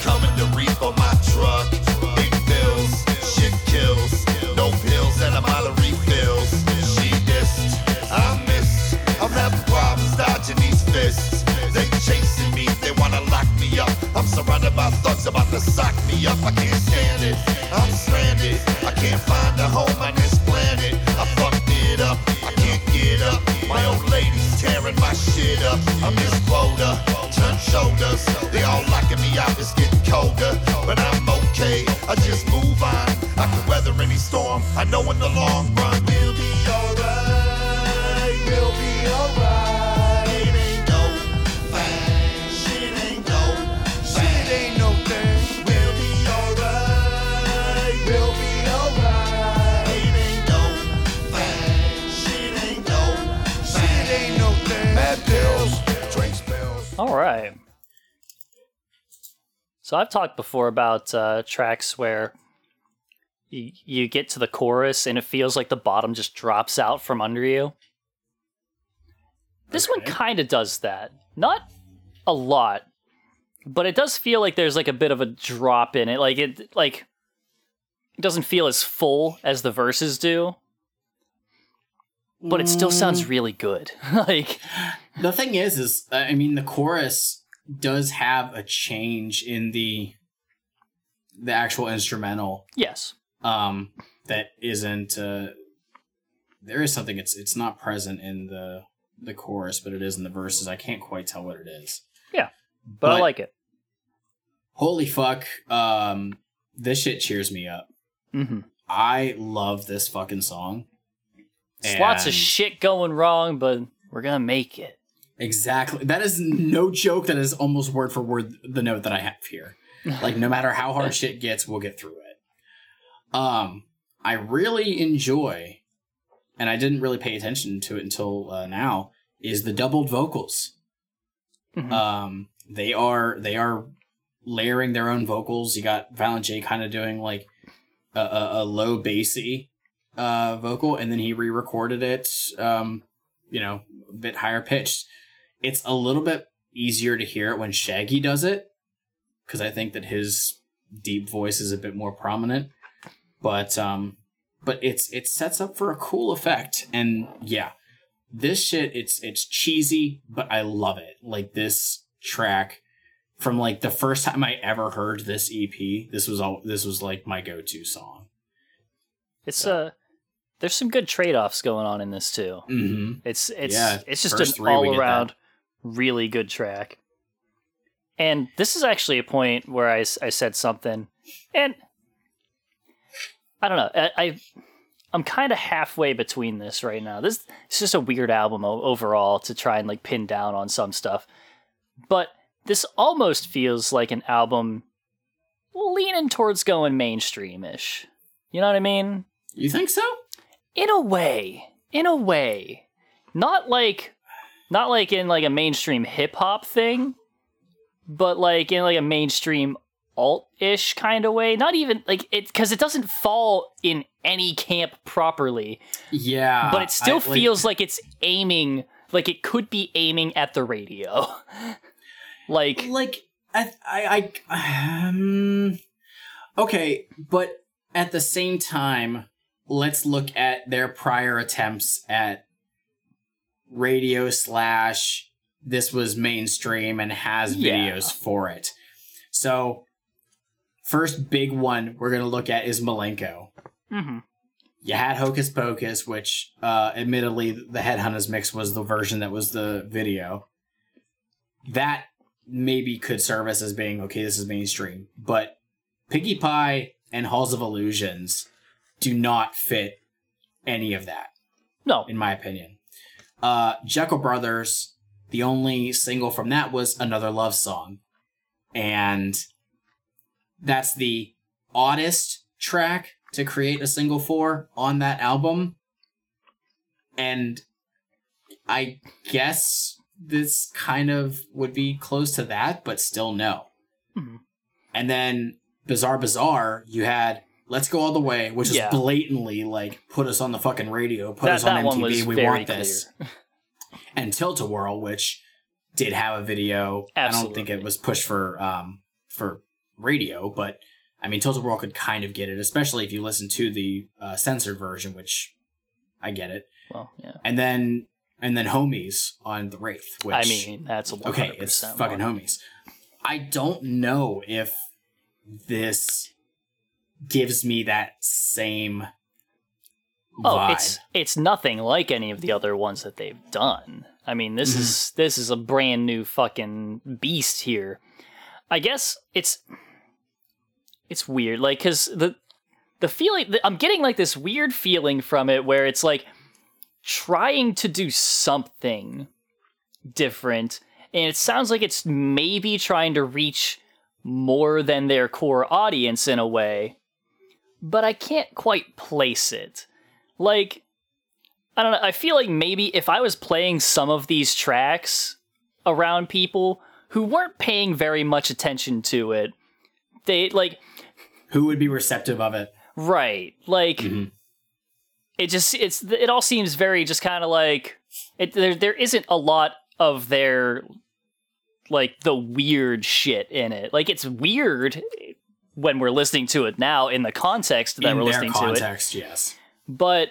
coming to reef on my truck. Big bills, shit kills. No pills and a bottle refills. She dissed, I missed. I'm having problems dodging these fists. They chasing me, they wanna lock me up. I'm surrounded by thugs about to sock me up. I can't stand it, I'm stranded. I can't find a home. I need shit up. I'm this quota, turn shoulders. They all locking me out, it's getting colder. But I'm okay, I just move on. I can weather any storm, I know in the long run So I've talked before about uh, tracks where you, you get to the chorus and it feels like the bottom just drops out from under you. This one kind of does that. Not a lot, but it does feel like there's like a bit of a drop in it. Like it like it doesn't feel as full as the verses do. But it still sounds really good. like The thing is, is I mean, the chorus does have a change in the the actual instrumental. yes. Um, that isn't. Uh, there is something. It's it's not present in the the chorus, but it is in the verses. I can't quite tell what it is. Yeah, but, I like it. Holy fuck! Um, this shit cheers me up. Mhm. I love this fucking song. It's lots of shit going wrong, but we're gonna make it. Exactly. That is no joke. That is almost word for word the note that I have here. Like no matter how hard shit gets, we'll get through it. Um, I really enjoy, and I didn't really pay attention to it until uh, now. Is the doubled vocals? Mhm. Um, they are they are layering their own vocals. You got Violent J kind of doing like a, a, a low bassy uh, vocal, and then he re-recorded it. Um, you know, a bit higher pitched. It's a little bit easier to hear it when Shaggy does it, because I think that his deep voice is a bit more prominent. But um, but it's it sets up for a cool effect, and yeah, this shit it's it's cheesy, but I love it. Like this track from like the first time I ever heard this EP, this was all this was like my go-to song. It's uh there's some good trade-offs going on in this too. Mm-hmm. It's it's Yeah, it's just an get all-around really good track. And this is actually a point where I, I said something, and I don't know. I, I I'm kind of halfway between this right now. This it's just a weird album overall to try and like pin down on some stuff, but this almost feels like an album leaning towards going mainstream-ish. You know what I mean? You think so? in a way in a way not like not like in like a mainstream hip hop thing but like in like a mainstream alt-ish kind of way. Not even like it because it doesn't fall in any camp properly. Yeah, but it still I- like- feels like it's aiming like it could be aiming at the radio. Like like I, I, I um, okay, but at the same time, let's look at their prior attempts at radio slash this was mainstream and has Yeah. videos for it. So, first big one we're gonna look at is Milenko. mhm. You had Hokus Pokus, which, uh, admittedly, the Headhunters mix was the version that was the video. That maybe could service as being okay. This is mainstream, but Piggy Pie and Halls of Illusions do not fit any of that, no in my opinion. Uh, Jeckel Brothers, the only single from that was another love song, and that's the oddest track to create a single for on that album. And I guess this kind of would be close to that, but still no. Mhm. And then Bizarre Bizarre, you had Let's Go All the Way, which Yeah. is blatantly like put us on the fucking radio, put that, us on MTV, we want this. And Tilt a Whirl, which did have a video. I don't think it was pushed for um for radio, but I mean Tilt a Whirl could kind of get it, especially if you listen to the uh, censored version, which I get it. well yeah And then and then Homies on the Wraith, which i mean that's a okay, it's fucking. Homies. I don't know if this gives me that same Oh, vibe. it's it's nothing like any of the other ones that they've done. I mean, this Mm-hmm. is this is a brand new fucking beast here. I guess it's it's weird, like because the the feeling I'm getting like this weird feeling from it where it's like trying to do something different, and it sounds like it's maybe trying to reach more than their core audience in a way, but I can't quite place it like I don't know. I feel like maybe if I was playing some of these tracks around people who weren't paying very much attention to it, they like who would be receptive of it. right, like mm-hmm. it just it's it all seems very just kind of like it. There there isn't a lot of their like the weird shit in it. Like it's weird when we're listening to it now in the context that In we're listening to it context, yes. but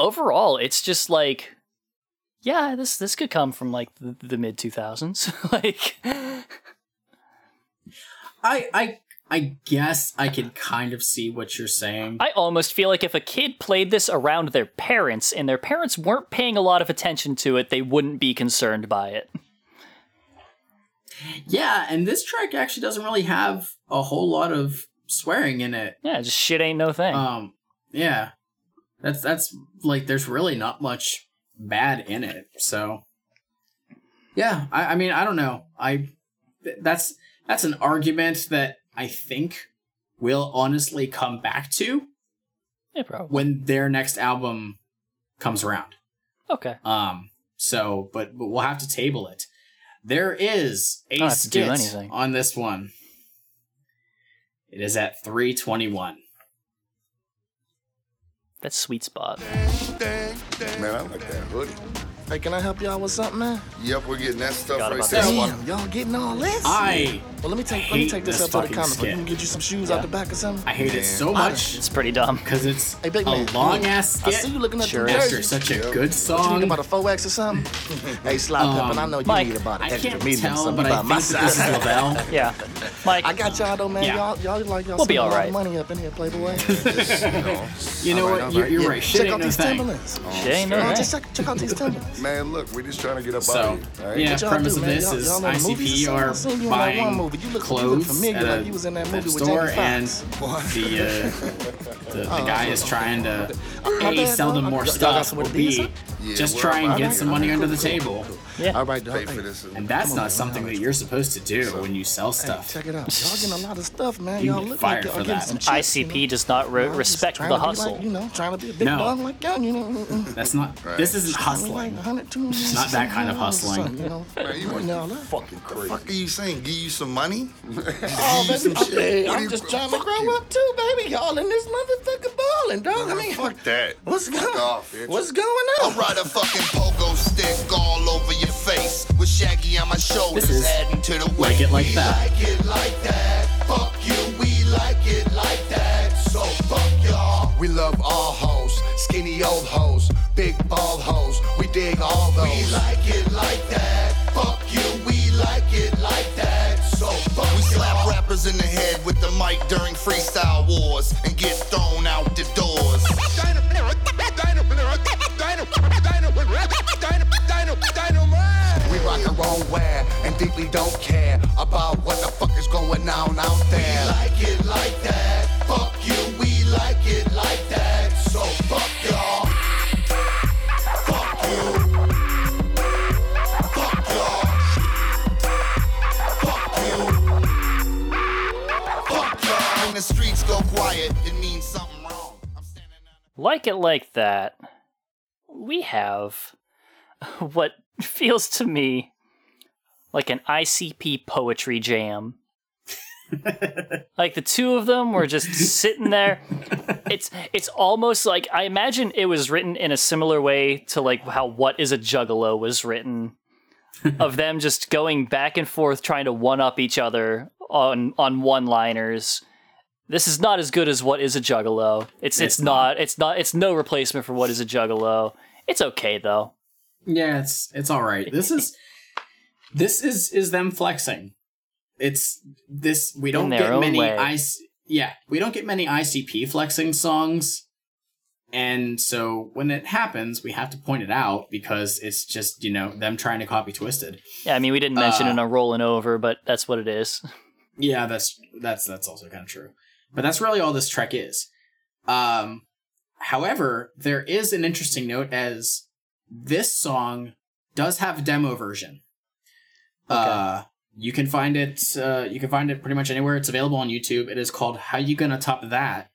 overall it's just like yeah this this could come from like the, the mid 2000s like I I I guess I can kind of see what you're saying. i almost feel like if a kid played this around their parents and their parents weren't paying a lot of attention to it they wouldn't be concerned by it Yeah, and this track actually doesn't really have a whole lot of swearing in it. yeah just shit ain't no thing Um, yeah, that's that's like there's really not much bad in it. So, yeah, I, I mean, I don't know. I that's that's an argument that I think we'll honestly come back to yeah probably when their next album comes around. okay Um, so, but but we'll have to table it. There is a Don't to do skit anything. on this one. It is at 321. that's sweet spot Man, I like that hoodie. Hey, can I help y'all with something, man? Yep, we're getting that stuff Forgot right about there. that. Damn, y'all getting all this? I well, let me take let me hate take this this up to the fucking counter. skit. You can get you some shoes out the back or something. I hate it so much it's pretty dumb because it's Hey, big a man. long ass I see you looking at Sure them is. after jerseys. such a Yep. good What you song. think about a 4X or something? hey, Slap Pepper, Um, I know you Mike, need about an I extra can't medium, tell, something but I about think my that this is size. Lavel. yeah mike I got y'all though, man. Yeah. Y'all, y'all like y'all We'll be spending a lot alright. of money up in here, Playboy. You know, You know all what? You're, right. you're Yeah, right. Shit check ain't out no these thing. Timberlands. shit ain't no thing. just check, check out these Timberlands. Man, look, we're just trying to get up So, out of here. all right? yeah, What y'all premise do, of man? this Y'all- is y'all know the movies? ICP are seen you in one buying movie. You look- you look clothes familiar, at like a, you was in that movie a with store, and Foxx. the uh, the, the guy is trying to a sell them more stuff, or b Yeah, just try and get some money under the table. Yeah All right, dog. Pay for this. And that's Come on, not man, something that you're supposed to do when you sell Hey, stuff. check it out. Y'all getting a lot of stuff, man. You Y'all look fired like for y'all getting that. some chips, you know? icp does not re- respect the hustle Like, you know, trying to be a big No. dog like y'all, you know. That's not. Right. This isn't Trying to be like hustling. It's not that kind of hustling. You know, Man, you must y'all fucking crazy. What the fuck are you saying? Give you some money? Oh, baby, hey, I'm just trying to grow up too, baby. Y'all in this motherfucker balling, dog. I mean, fuck that. what's going off, bitch. What's going on? I'll on? ride a fucking pogo stick all over your face with Shaggy on my shoulders, This is adding to the like it like we that. like it like that. Fuck you, we like it like that. So fuck y'all. We love all hoes, skinny old hoes, big bald hoes. We dig all those. We like it like that. Fuck you, we like it like that. So fuck We slap rappers in the head with the mic during freestyle wars and get thrown out the doors. We rock our own way and deeply don't care about what the fuck is going on out We there. like it like that. Fuck you, we like it like that. So fuck y'all. Fuck you. Fuck y'all. Fuck you. Fuck y'all. When the streets go quiet, it means something wrong. I'm standing on like it like that we have what feels to me like an icp poetry jam. Like the two of them were just sitting there. It's it's almost like i imagine it was written in a similar way to like how what is a juggalo was written of them just going back and forth trying to one up each other on on one liners this is not as good as what is a juggalo. It's it's, It's not. it's not it's no replacement for what is a juggalo. It's okay though Yeah, it's it's all right. This is this is is them flexing. it's this we don't get many way. IC, yeah we don't get many ICP flexing songs, and so when it happens, we have to point it out because it's just you know them trying to copy Twiztid. Yeah, I mean, we didn't mention Uh, in a rolling over, but that's what it is. Yeah, that's that's that's also kind of true. But that's really all this trek is. Um however, there is an interesting note as this song does have a demo version. Uh you can find it uh you can find it pretty much anywhere. It's available on YouTube. It is called How You Gonna Top That?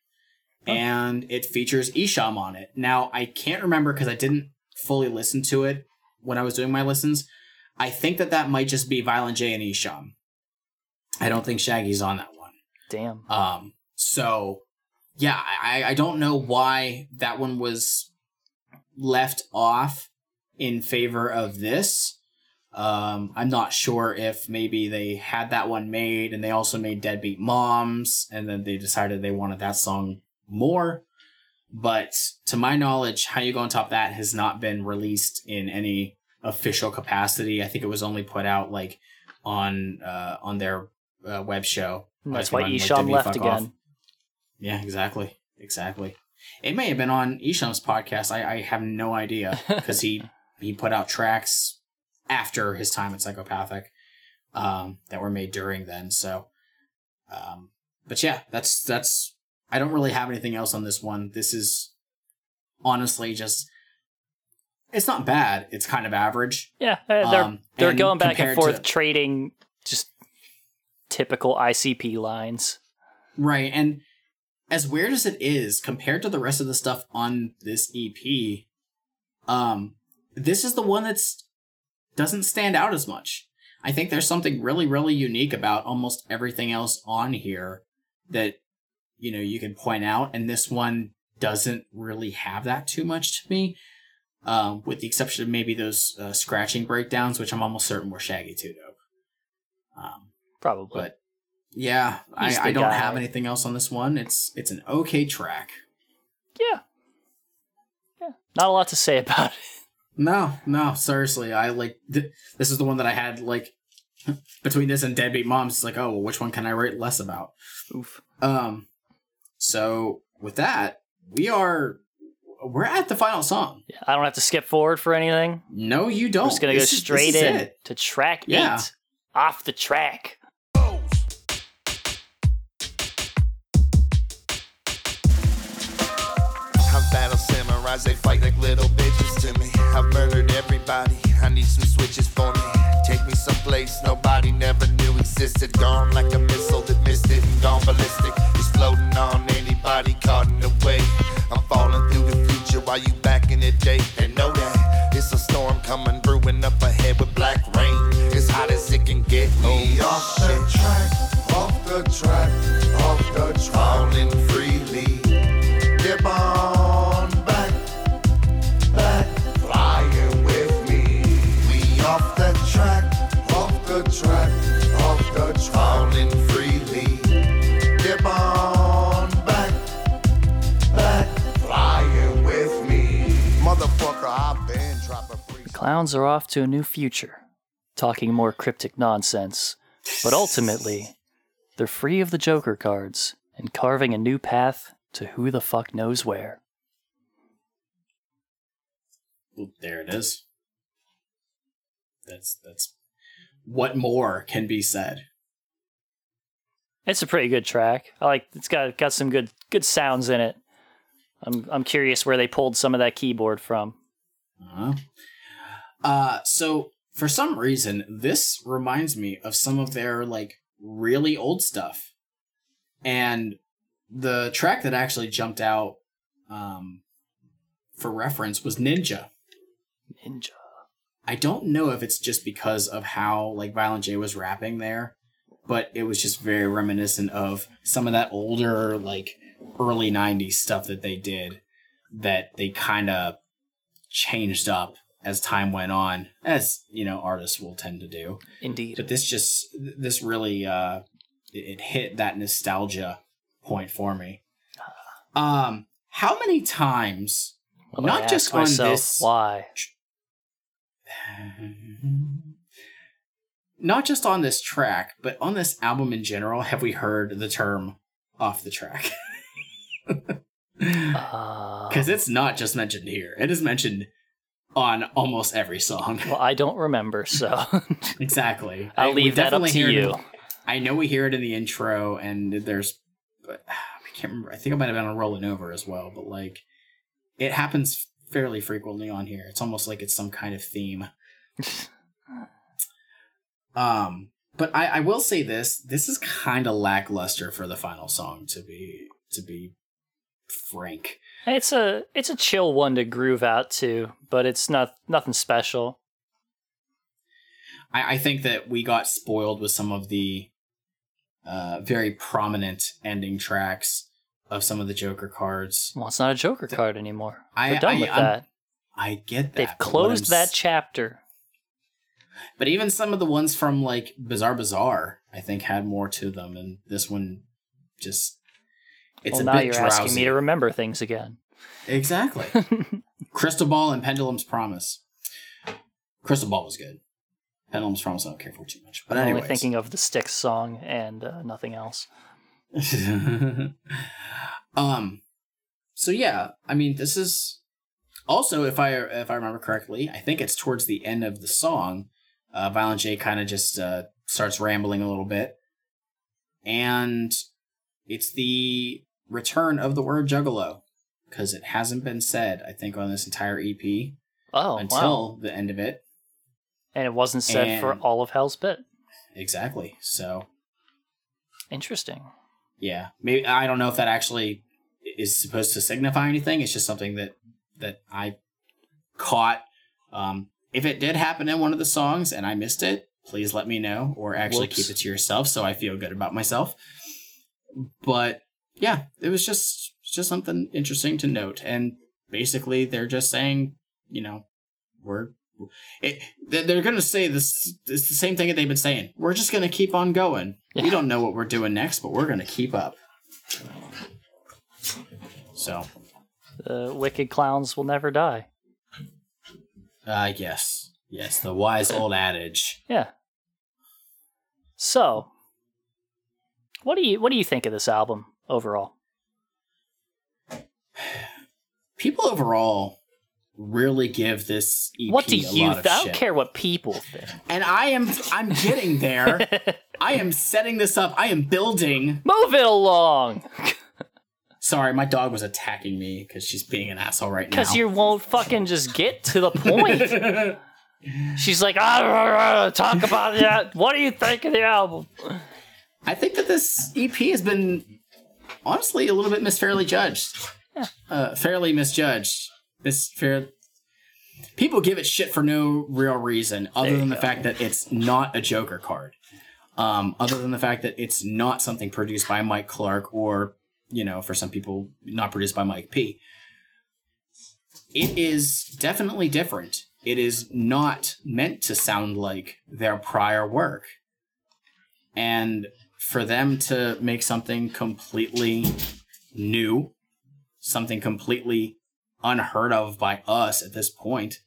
And it features Esham on it. Now, I can't remember because I didn't fully listen to it when I was doing my listens. I think that that might just be Violent J and Esham. I don't think Shaggy's on that one. Damn. Um, so yeah, I, I don't know why that one was left off in favor of this. Um, I'm not sure if maybe they had that one made and they also made Deadbeat Moms and then they decided they wanted that song more. But to my knowledge, How You Gonna Top That has not been released in any official capacity. I think it was only put out like on uh, on their uh, web show. That's why on, like, left Fuck Off. again. Yeah, exactly, exactly. It may have been on Esham's podcast. I, I have no idea because he he put out tracks after his time at Psychopathic um, that were made during then. So, um, but yeah, that's that's. I don't really have anything else on this one. This is honestly just. It's not bad. It's kind of average. Yeah, they're Um, they're going back and forth to- trading just typical ICP lines. Right. And as weird as it is, compared to the rest of the stuff on this EP, um, this is the one that's doesn't stand out as much. I think there's something really, really unique about almost everything else on here that, you know, you can point out, and this one doesn't really have that too much to me. Um, with the exception of maybe those uh, scratching breakdowns, which I'm almost certain were Shaggy 2 Dope. Um, Probably. but yeah, He's I, I don't guy. have anything else on this one. It's it's an okay track. yeah. Yeah. Not a lot to say about it. No, no, seriously, I like th- this is the one that I had like between this and Deadbeat Moms. It's like, oh, well, which one can I write less about? Oof. Um, so with that, we are we're at the final song. Yeah, I don't have to skip forward for anything. No, you don't. We're just gonna go is- straight in it. to track Yeah. eight. Off the track. They fight like little bitches to me. I've murdered everybody, I need some switches for me. Take me someplace nobody never knew existed. Gone like a missile that missed it and gone ballistic. It's floating on anybody caught in the way. I'm falling through the future while you back in the day. And know that it's a storm coming brewing up ahead with black rain. It's hot as it can get. We Oh, off the track, off the track, off the track. Falling Clowns are off to a new future, talking more cryptic nonsense. But ultimately, they're free of the Joker cards and carving a new path to who the fuck knows where. There it is. That's that's what more can be said. It's a pretty good track. I like it's got got some good good sounds in it. I'm I'm curious where they pulled some of that keyboard from. Uh-huh. Uh, so for some reason, this reminds me of some of their like really old stuff, and the track that actually jumped out um, for reference was Ninja. Ninja. I don't know if it's just because of how like Violent J was rapping there, but it was just very reminiscent of some of that older like early 90s stuff that they did that they kind of changed up as time went on as you know artists will tend to do Indeed. but this just this really uh it it hit that nostalgia point for me um how many times Well, I not just on this why. not just on this track, but on this album in general, have we heard the term off the track? Uh, Because it's not just mentioned here. It is mentioned on almost every song. well, I don't remember, so exactly. I'll I- leave that up to it you. I know we hear it in the intro, and there's, but I can't remember. I think I might have been on Rolling Over as well, but like, it happens fairly frequently on here. It's almost like it's some kind of theme. um, but I, I will say this: this is kind of lackluster for the final song. To be to be frank, It's a it's a chill one to groove out to, but it's not nothing special. I, I think that we got spoiled with some of the uh, very prominent ending tracks of some of the Joker cards. Well, it's not a Joker card anymore. I- We're done I- with I'm- that. I get that. They've closed that s- chapter. But even some of the ones from like Bizaar Bizzar, I think had more to them, and this one just it's well, a now bit you're drowsy. asking me to remember things again. Exactly. Crystal Ball and Pendulum's Promise. Crystal Ball was good. Pendulum's Promise I don't care for too much. But I'm thinking of the Styx song and uh, nothing else. um so yeah, I mean this is also if I if I remember correctly, I think it's towards the end of the song, uh Violent J kind of just uh starts rambling a little bit. And it's the return of the word juggalo because it hasn't been said I think on this entire EP Oh, until wow. the end of it. And it wasn't said for all of Hell's Pit. Exactly. So Interesting. yeah maybe i don't know if that actually is supposed to signify anything it's just something that that i caught um if it did happen in one of the songs and i missed it please let me know or actually Whoops. keep it to yourself so i feel good about myself but yeah it was just just something interesting to note. And basically they're just saying you know we're it, they- they're going to say this it's the same thing that they've been saying. We're just going to keep on going. We don't know what we're doing next but we're going to keep up. So. The wicked clowns will never die. uh yes. Yes the wise old adage. Yeah. So, what do you what do you think of this album overall? people overall really give this EP what do you? I don't shit. care what people think. and i am i'm getting there i am setting this up i am building Move it along, sorry my dog was attacking me because she's being an asshole right now because you won't fucking just get to the point. She's like, ah, rah, rah, talk about that. What do you think of the album? I think that this EP has been honestly a little bit misfairly judged. Uh, fairly misjudged. This fair. People give it shit for no real reason, other than you the fact that it's not a Joker card. Um, other than the fact that it's not something produced by Mike Clark, or you know, for some people, not produced by Mike P. It is definitely different. It is not meant to sound like their prior work and for them to make something completely new, something completely unheard of by us at this point,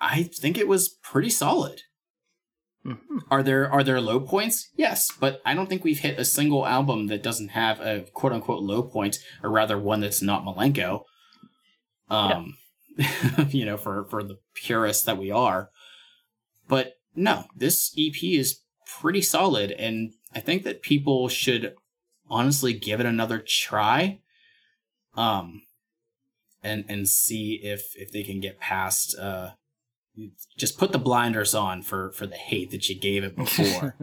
I think it was pretty solid. Mhm. Are there are there low points? Yes, but I don't think we've hit a single album that doesn't have a quote unquote low point, or rather one that's not Milenko. Um, you know, for for the purists that we are. But no, this EP is pretty solid, and I think that people should honestly give it another try. Um, and and see if if they can get past uh just put the blinders on for for the hate that you gave it before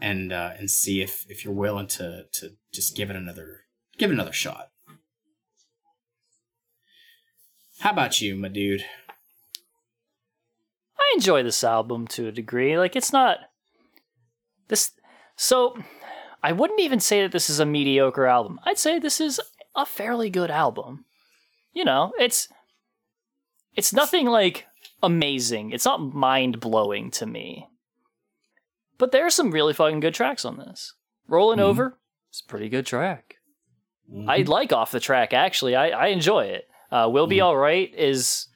and uh and see if if you're willing to to just give it another give it another shot how about you my dude I enjoy this album to a degree. Like it's not this so I wouldn't even say that this is a mediocre album. I'd say this is a fairly good album. You know, it's it's nothing like amazing. It's not mind-blowing to me. But there are some really fucking good tracks on this. Rolling Mhm. Over, it's a pretty good track. I like off the track actually. I, I enjoy it. Uh, Will Be Alright is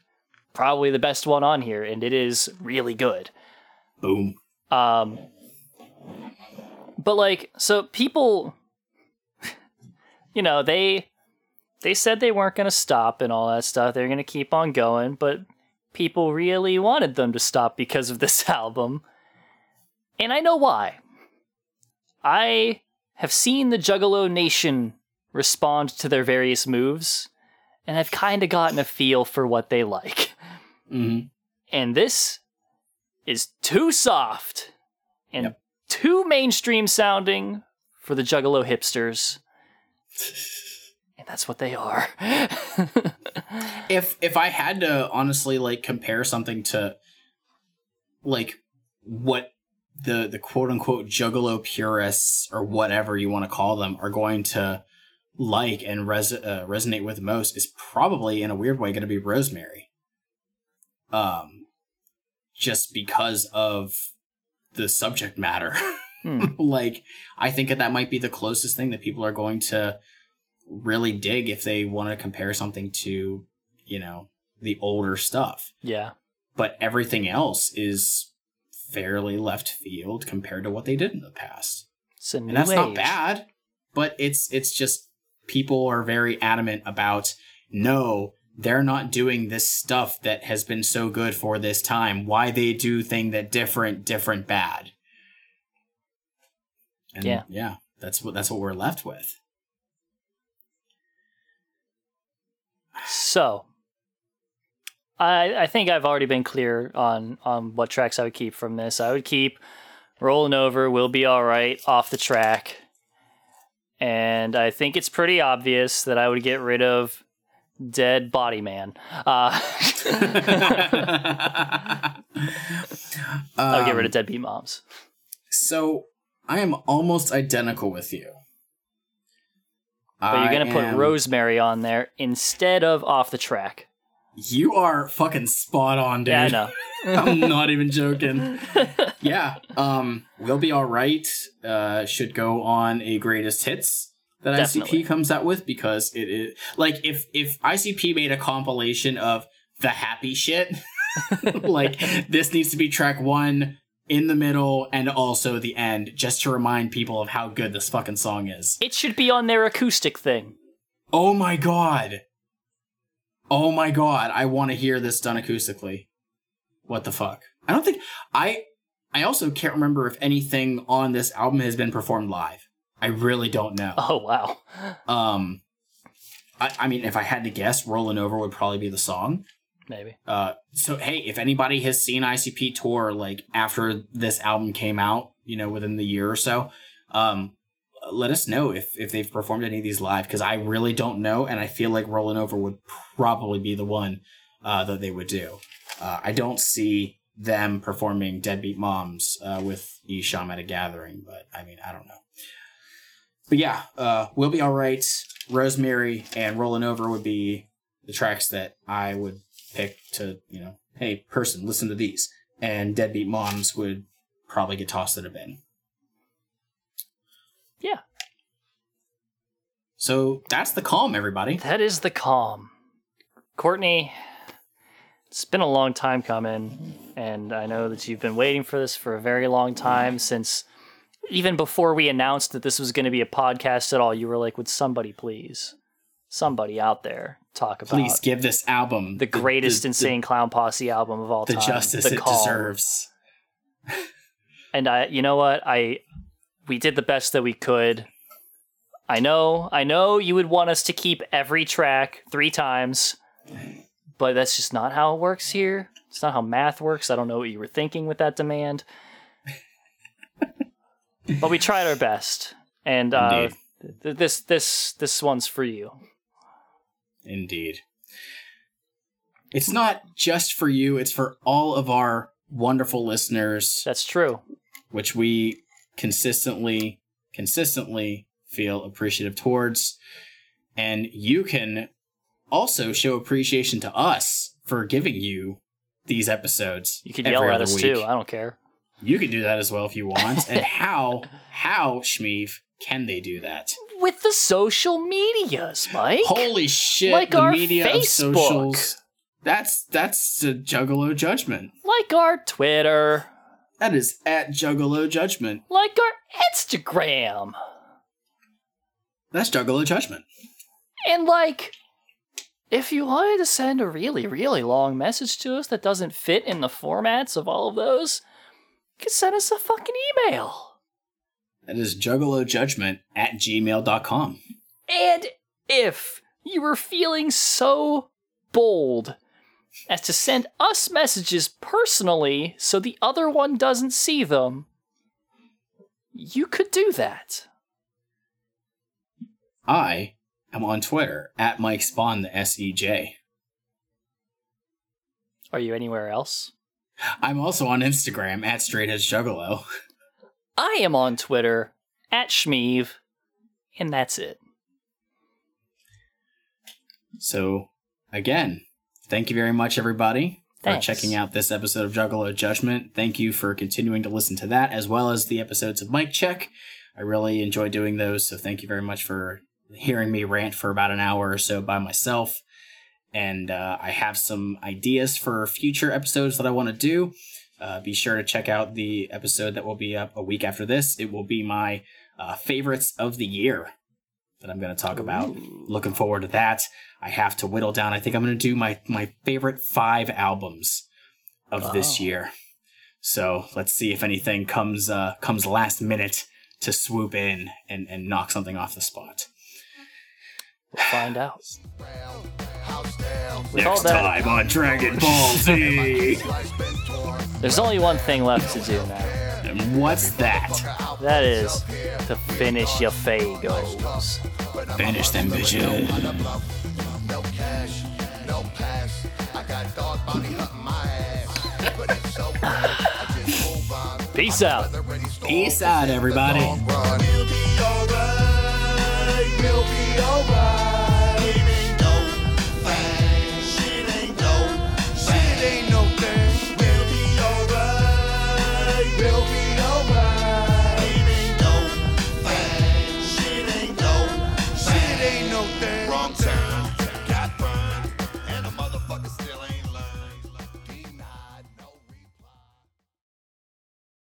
probably the best one on here, and it is really good. boom Um, but like, so people, you know, they they said they weren't going to stop and all that stuff. They're going to keep on going, but people really wanted them to stop because of this album, and I know why. I have seen the Juggalo Nation respond to their various moves, and I've kind of gotten a feel for what they like. hmm And this is too soft and Yep. Too mainstream sounding for the Juggalo hipsters. and that's what they are. if if I had to honestly like compare something to like what the the quote unquote juggalo purists or whatever you want to call them are going to like and res- uh, resonate with most is probably in a weird way going to be Rosemary. Um just because of the subject matter. Hmm. like I think that that might be the closest thing that people are going to really dig if they want to compare something to, you know, the older stuff. yeah. But everything else is fairly left field compared to what they did in the past. It's a new And that's not bad, but it's it's just people are very adamant about no, they're not doing this stuff that has been so good for this time. Why they do thing that different, different bad. And Yeah. yeah, that's what that's what we're left with. So, I I think I've already been clear on on what tracks I would keep from this. I would keep "Rolling Over," "We'll Be All Right" off the track, and I think it's pretty obvious that I would get rid of "Dead Body Man." Uh, I'll get rid of "Deadbeat Moms." So I am almost identical with you. But you're gonna put am- Rosemary on there instead of off the track. You are fucking spot on, dude. Yeah, I know. I'm not even joking. Yeah, um, we'll be all right. Uh, should go on a greatest hits that Definitely. ICP comes out with because it is like if if ICP made a compilation of the happy shit, like this needs to be track one in the middle and also the end, just to remind people of how good this fucking song is. It should be on their acoustic thing. Oh my god. Oh my god, I want to hear this done acoustically. What the fuck? I don't think I I also can't remember if anything on this album has been performed live. I really don't know. Oh wow. Um I, I mean if I had to guess, Rolling Over would probably be the song. Maybe. Uh so hey, if anybody has seen ICP tour like after this album came out, you know, within the year or so, um let us know if if they've performed any of these live because I really don't know, and I feel like Rolling Over would probably be the one uh, that they would do. Uh, I don't see them performing Deadbeat Moms uh, with Esham at a gathering, but I mean I don't know. But yeah, uh, we'll be all right. Rosemary and Rolling Over would be the tracks that I would pick to you know, hey person, listen to these, and Deadbeat Moms would probably get tossed in a bin. Yeah. So that's the calm, everybody. That is the calm. Courtney, it's been a long time coming, and I know that you've been waiting for this for a very long time since even before we announced that this was going to be a podcast at all. You were like, would somebody please, somebody out there, talk about Please give this album the greatest the, Insane Clown Posse album of all the, time? justice The it Calm. deserves. and I, you know what, I, we did the best that we could. I know, I know you would want us to keep every track three times, but that's just not how it works here. It's not how math works. I don't know what you were thinking with that demand, but we tried our best, and uh, th- this, this, this one's for you. Indeed. It's not just for you, it's for all of our wonderful listeners, That's true. which we consistently, consistently feel appreciative towards. And you can also show appreciation to us for giving you these episodes. You can yell at us week. too. I don't care. You can do that as well if you want. and how, how, Shmeev, can they do that? With the social medias, Mike. Holy shit! Like the our media of Facebook. socials. That's that's a juggalo judgment. like our Twitter, That is at Juggalo Judgment. Like our Instagram. That's Juggalo Judgment. And like, if you wanted to send a really, really long message to us that doesn't fit in the formats of all of those, you can send us a fucking email. That is Juggalo Judgment at gmail.com. And if you were feeling so bold as to send us messages personally so the other one doesn't see them, you could do that. I am on Twitter at Mike Spawn the SEJ. Are you anywhere else? I'm also on Instagram at Straight Edge Juggalo. I am on Twitter at Shmeev, and that's it. So, again, thank you very much, everybody, for checking out this episode of Juggalo Judgment. Thank you for continuing to listen to that, as well as the episodes of Mike Check. I really enjoy doing those, so thank you very much for hearing me rant for about an hour or so by myself. And uh, I have some ideas for future episodes that I want to do. Uh, be sure to check out the episode that will be up a week after this. It will be my uh, favorites of the year that I'm going to talk about. Looking forward to that. I have to whittle down. I think I'm going to do my my favorite five albums of this year. So let's see if anything comes uh, comes last minute to swoop in and, and knock something off the spot. We'll find out. With all Next that, time on Dragon Ball Z. there's only one thing left to do now. And what's that? That is to finish your Faygos. Finish them bitches. No cash, no pass. I got dog bounty hunting my ass. But it's so bad, I just move on. Peace out. Peace out, everybody we'll be alright.